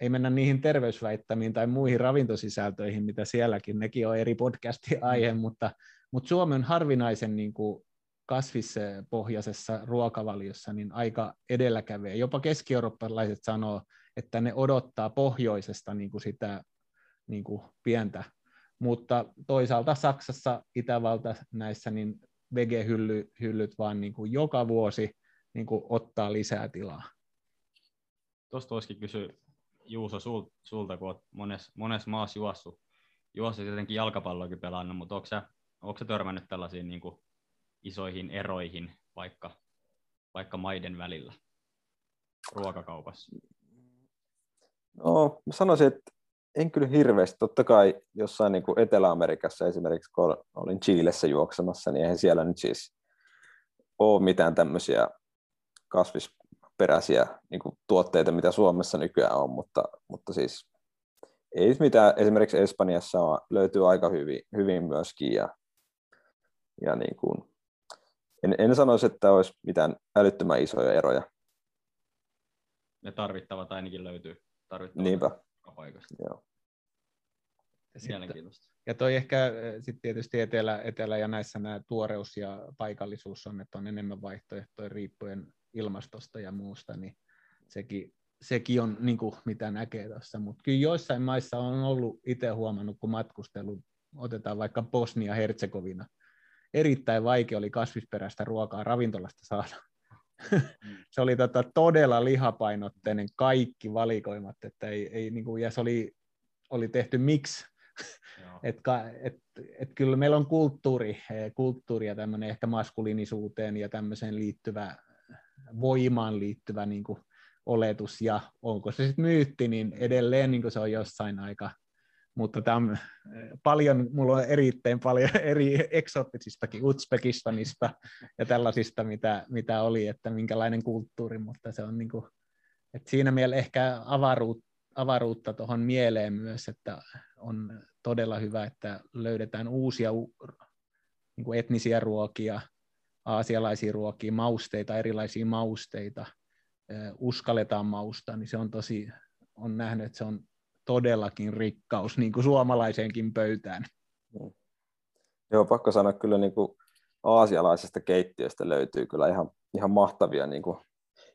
Ei mennä niihin terveysväittämiin tai muihin ravintosisältöihin, mitä sielläkin, nekin on eri podcastin aihe, mutta, mutta Suomi on harvinaisen niin kuin kasvispohjaisessa ruokavaliossa niin aika edelläkävijä. Jopa keski-eurooppalaiset sanoo, että ne odottaa pohjoisesta niin kuin sitä niin kuin pientä. Mutta toisaalta Saksassa, Itävalta näissä, niin vegehyllyt vaan niin kuin joka vuosi niin kuin ottaa lisää tilaa. Tuosta voisikin kysyä Juuso sulta, kun olet monessa mones maassa juossut, juossut tietenkin jalkapalloakin pelannut, mutta onko sä, onko sä törmännyt tällaisiin niin kuin isoihin eroihin vaikka, vaikka maiden välillä ruokakaupassa? No, mä sanoisin, että en kyllä hirveästi. Totta kai jossain niin kuin Etelä-Amerikassa esimerkiksi, kun olin Chiilessä juoksemassa, niin eihän siellä nyt siis ole mitään tämmöisiä kasvisperäisiä niin kuin tuotteita, mitä Suomessa nykyään on, mutta, mutta siis ei mitään. Esimerkiksi Espanjassa on, löytyy aika hyvin, hyvin myöskin ja, ja niin kuin, en, en sanoisi, että olisi mitään älyttömän isoja eroja. Ne tarvittavat ainakin löytyy. Tarvittavat Niinpä. Paikasta. Joo. Ja Mielenkiintoista. Ja toi ehkä äh, sitten tietysti etelä, etelä ja näissä nämä tuoreus ja paikallisuus on, että on enemmän vaihtoehtoja riippuen ilmastosta ja muusta, niin sekin, sekin on niin kuin, mitä näkee tuossa. Mutta kyllä joissain maissa on ollut itse huomannut, kun matkustelu, otetaan vaikka Bosnia-Herzegovina, erittäin vaikea oli kasvisperäistä ruokaa ravintolasta saada. Mm. se oli tota todella lihapainotteinen kaikki valikoimat, että ei, ei niin kuin, ja se oli, oli tehty miksi et, et, et kyllä meillä on kulttuuri, eh, kulttuuri ja tämmöinen ehkä maskuliinisuuteen ja tämmöiseen liittyvä, voimaan liittyvä niin kuin oletus, ja onko se sitten myytti, niin edelleen niin kuin se on jossain aika, mutta tämä eh, paljon, mulla on erittäin paljon [laughs] eri eksoottisistakin, Uzbekistanista ja tällaisista, mitä, mitä oli, että minkälainen kulttuuri, mutta se on niin kuin, että siinä mielessä ehkä avaruut, avaruutta tuohon mieleen myös, että on todella hyvä, että löydetään uusia niin kuin etnisiä ruokia, aasialaisia ruokia, mausteita, erilaisia mausteita, uskalletaan maustaa, niin se on tosi, on nähnyt, että se on todellakin rikkaus niin kuin suomalaiseenkin pöytään. Joo, pakko sanoa kyllä niin kuin aasialaisesta keittiöstä löytyy kyllä ihan, ihan mahtavia niin kuin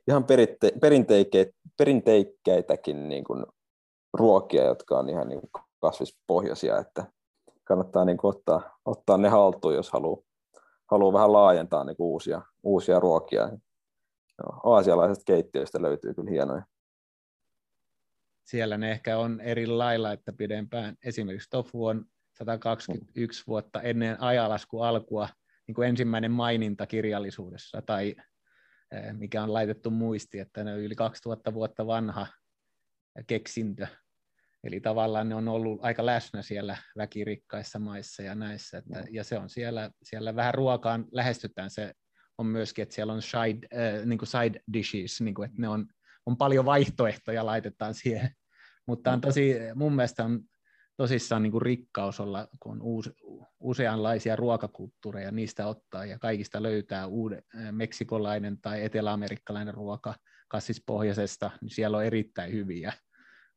ihan perinte- perinteike- perinteikkeitäkin niin kuin ruokia, jotka on ihan niin kuin kasvispohjaisia, että kannattaa niin kuin ottaa, ottaa ne haltuun, jos haluaa, haluaa vähän laajentaa niin uusia, uusia ruokia. Aasialaisesta keittiöistä löytyy kyllä hienoja. Siellä ne ehkä on eri lailla, että pidempään esimerkiksi tofu on 121 vuotta ennen ajalasku alkua, niin kuin ensimmäinen maininta kirjallisuudessa tai mikä on laitettu muisti, että ne on yli 2000 vuotta vanha keksintö. Eli tavallaan ne on ollut aika läsnä siellä väkirikkaissa maissa ja näissä. Että, ja se on siellä, siellä vähän ruokaan lähestytään. Se on myöskin, että siellä on side, äh, niin kuin side dishes, niin kuin, että ne on, on paljon vaihtoehtoja laitetaan siihen. Mutta on tosi, mun mielestä on tosissaan niin kuin rikkaus olla, kun on uus, useanlaisia ruokakulttuureja, niistä ottaa ja kaikista löytää uuden meksikolainen tai eteläamerikkalainen ruoka kassispohjaisesta, niin siellä on erittäin hyviä.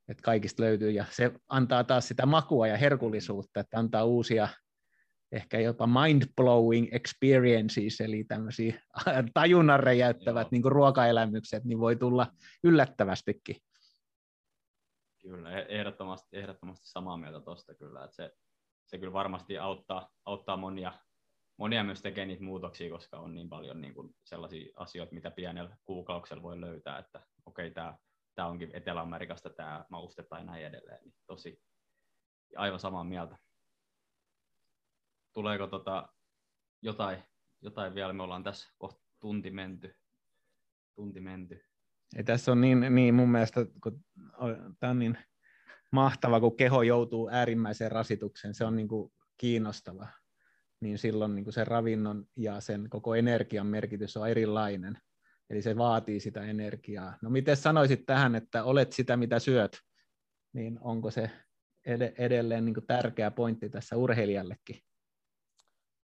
Että kaikista löytyy ja se antaa taas sitä makua ja herkullisuutta, että antaa uusia ehkä jopa mind-blowing experiences, eli tämmöisiä [laughs] tajunnan räjäyttävät niin ruokaelämykset, niin voi tulla yllättävästikin. Kyllä, e- ehdottomasti, ehdottomasti samaa mieltä tuosta kyllä, että se, se kyllä varmasti auttaa, auttaa monia, monia myös tekemään niitä muutoksia, koska on niin paljon niin kuin sellaisia asioita, mitä pienellä kuukauksella voi löytää, että okei, okay, tämä, tämä onkin Etelä-Amerikasta tämä mauste tai näin edelleen, niin tosi aivan samaa mieltä. Tuleeko tota jotain, jotain vielä, me ollaan tässä kohta tunti menty, tunti menty. Ei tässä on niin, niin mun mielestä, kun tämä on niin mahtava, kun keho joutuu äärimmäiseen rasitukseen, se on niin kuin kiinnostava, niin silloin niin kuin sen ravinnon ja sen koko energian merkitys on erilainen. Eli se vaatii sitä energiaa. No miten sanoisit tähän, että olet sitä, mitä syöt, niin onko se ed- edelleen niin kuin tärkeä pointti tässä urheilijallekin?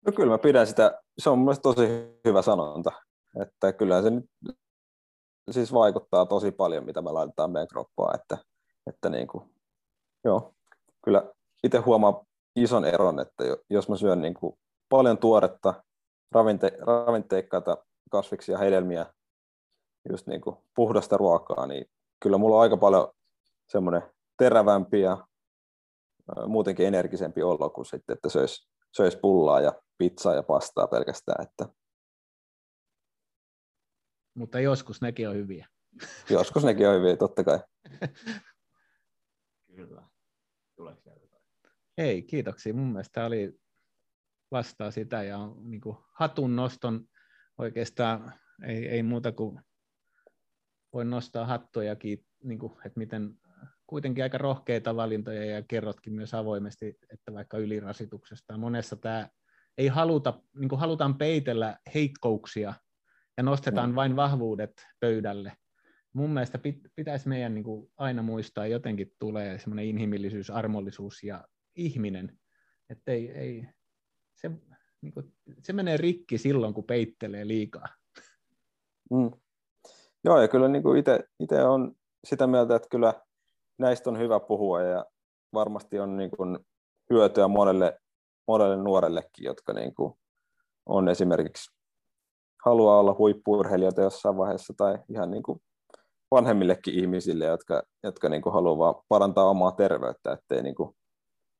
No kyllä mä pidän sitä, se on mielestäni tosi hyvä sanonta, että kyllä se nyt siis vaikuttaa tosi paljon, mitä me laitetaan meidän kroppaan, että, että niin kuin, joo, kyllä itse huomaa ison eron, että jos mä syön niin kuin paljon tuoretta, ravinte, ravinteikkaita kasviksia, hedelmiä, just niin kuin puhdasta ruokaa, niin kyllä mulla on aika paljon semmoinen terävämpi ja muutenkin energisempi olo kuin sitten, että söisi söis pullaa ja pizzaa ja pastaa pelkästään. Että mutta joskus nekin on hyviä. [laughs] Joskus nekin on hyviä, totta kai. [laughs] Kyllä. Tuleeko Ei, kiitoksia. Mun mielestä tämä oli vastaa sitä ja niin kuin hatun noston oikeastaan ei, ei muuta kuin voi nostaa hattuja, niin kuin, että miten kuitenkin aika rohkeita valintoja ja kerrotkin myös avoimesti, että vaikka ylirasituksesta. Monessa tämä ei haluta, niin kuin halutaan peitellä heikkouksia ja nostetaan mm. vain vahvuudet pöydälle. Mun mielestä pitäisi meidän niin kuin aina muistaa, jotenkin tulee semmoinen inhimillisyys, armollisuus ja ihminen. Että ei, ei, se, niin kuin, se menee rikki silloin, kun peittelee liikaa. Mm. Joo, ja kyllä niin itse on sitä mieltä, että kyllä näistä on hyvä puhua ja varmasti on niin kuin hyötyä monelle, monelle nuorellekin, jotka niin kuin on esimerkiksi haluaa olla huippuurheilijoita jossain vaiheessa tai ihan niin kuin vanhemmillekin ihmisille, jotka, jotka niin kuin haluaa parantaa omaa terveyttä, ettei niin kuin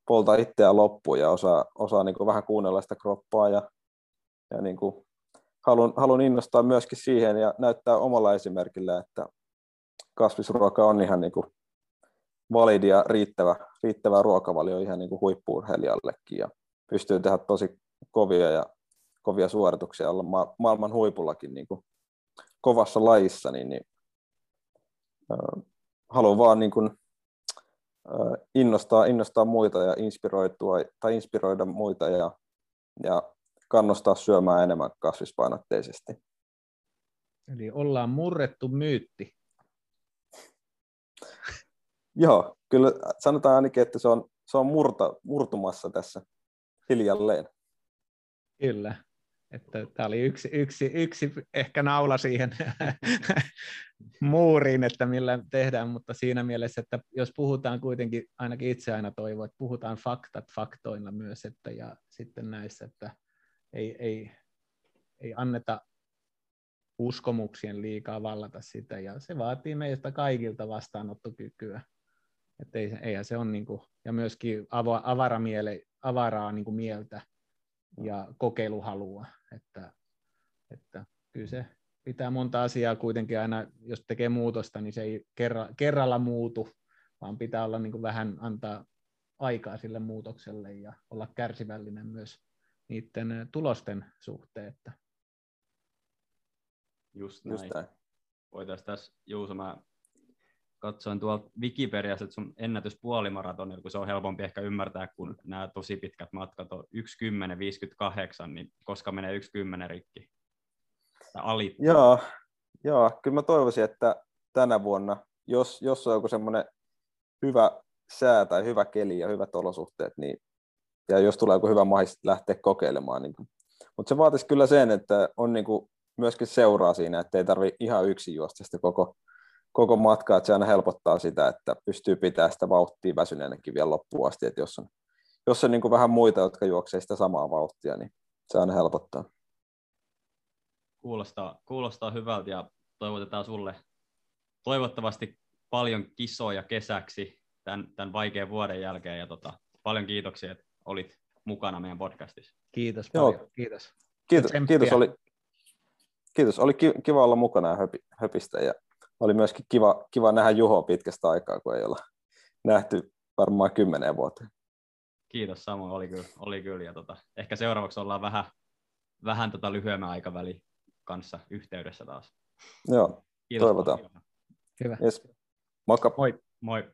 polta itseään loppuun ja osaa, osaa niin kuin vähän kuunnella sitä kroppaa ja, ja niin kuin haluan, haluan innostaa myöskin siihen ja näyttää omalla esimerkillä, että kasvisruoka on ihan niin kuin validi ja riittävä, riittävä ruokavalio ihan niin kuin huippuurheilijallekin ja pystyy tehdä tosi kovia ja kovia suorituksia olla ma- maailman huipullakin niin kuin kovassa lajissa, niin, niin äh, haluan vaan niin kuin, äh, innostaa, innostaa muita ja inspiroitua, tai inspiroida muita ja, ja kannustaa syömään enemmän kasvispainotteisesti. Eli ollaan murrettu myytti. Joo, kyllä sanotaan ainakin, että se on, se on murta, murtumassa tässä hiljalleen. Kyllä. Että tämä oli yksi, yksi, yksi ehkä naula siihen [laughs] muuriin, että millä tehdään, mutta siinä mielessä, että jos puhutaan kuitenkin, ainakin itse aina toivon, että puhutaan faktat faktoina myös, että ja sitten näissä, että ei, ei, ei anneta uskomuksien liikaa vallata sitä, ja se vaatii meistä kaikilta vastaanottokykyä. Että ei, eihän se on niin kuin, ja myöskin avara miele, avaraa niin kuin mieltä, ja kokeiluhalua, että, että kyllä se pitää monta asiaa kuitenkin aina, jos tekee muutosta, niin se ei kerra, kerralla muutu, vaan pitää olla niin kuin vähän antaa aikaa sille muutokselle ja olla kärsivällinen myös niiden tulosten suhteen. Että... Just näin. Just näin. Voitaisiin tässä, Juuso, mä katsoin tuolta Wikipediasta, että sun ennätys puolimaratonilla, kun se on helpompi ehkä ymmärtää, kun nämä tosi pitkät matkat on 1.10.58, niin koska menee 1.10 rikki? Tai. Joo, joo, kyllä mä toivoisin, että tänä vuonna, jos, jos on joku semmoinen hyvä sää tai hyvä keli ja hyvät olosuhteet, niin, ja jos tulee joku hyvä mahdollisuus lähteä kokeilemaan. Niin mutta se vaatisi kyllä sen, että on niin kuin myöskin seuraa siinä, että ei tarvi ihan yksin juosta sitä koko, koko matkaa, että se aina helpottaa sitä, että pystyy pitämään sitä vauhtia väsyneenäkin vielä loppuun asti, että jos on, jos on niin kuin vähän muita, jotka juoksevat sitä samaa vauhtia, niin se aina helpottaa. Kuulostaa, kuulostaa hyvältä ja toivotetaan sulle toivottavasti paljon kisoja kesäksi tämän, tämän vaikean vuoden jälkeen ja tota, paljon kiitoksia, että olit mukana meidän podcastissa. Kiitos paljon. Joo. Kiitos. Kiitos, kiitos, oli, kiitos, oli kiva olla mukana ja höpi, höpistä ja oli myöskin kiva, kiva nähdä Juho pitkästä aikaa, kun ei olla nähty varmaan kymmeneen vuoteen. Kiitos samoin, oli kyllä. Oli kyllä ja tota, ehkä seuraavaksi ollaan vähän, vähän tota lyhyemmän aikavälin kanssa yhteydessä taas. Joo, Kiitos toivotaan. Hyvä. Yes. Moikka. Moi. Moi.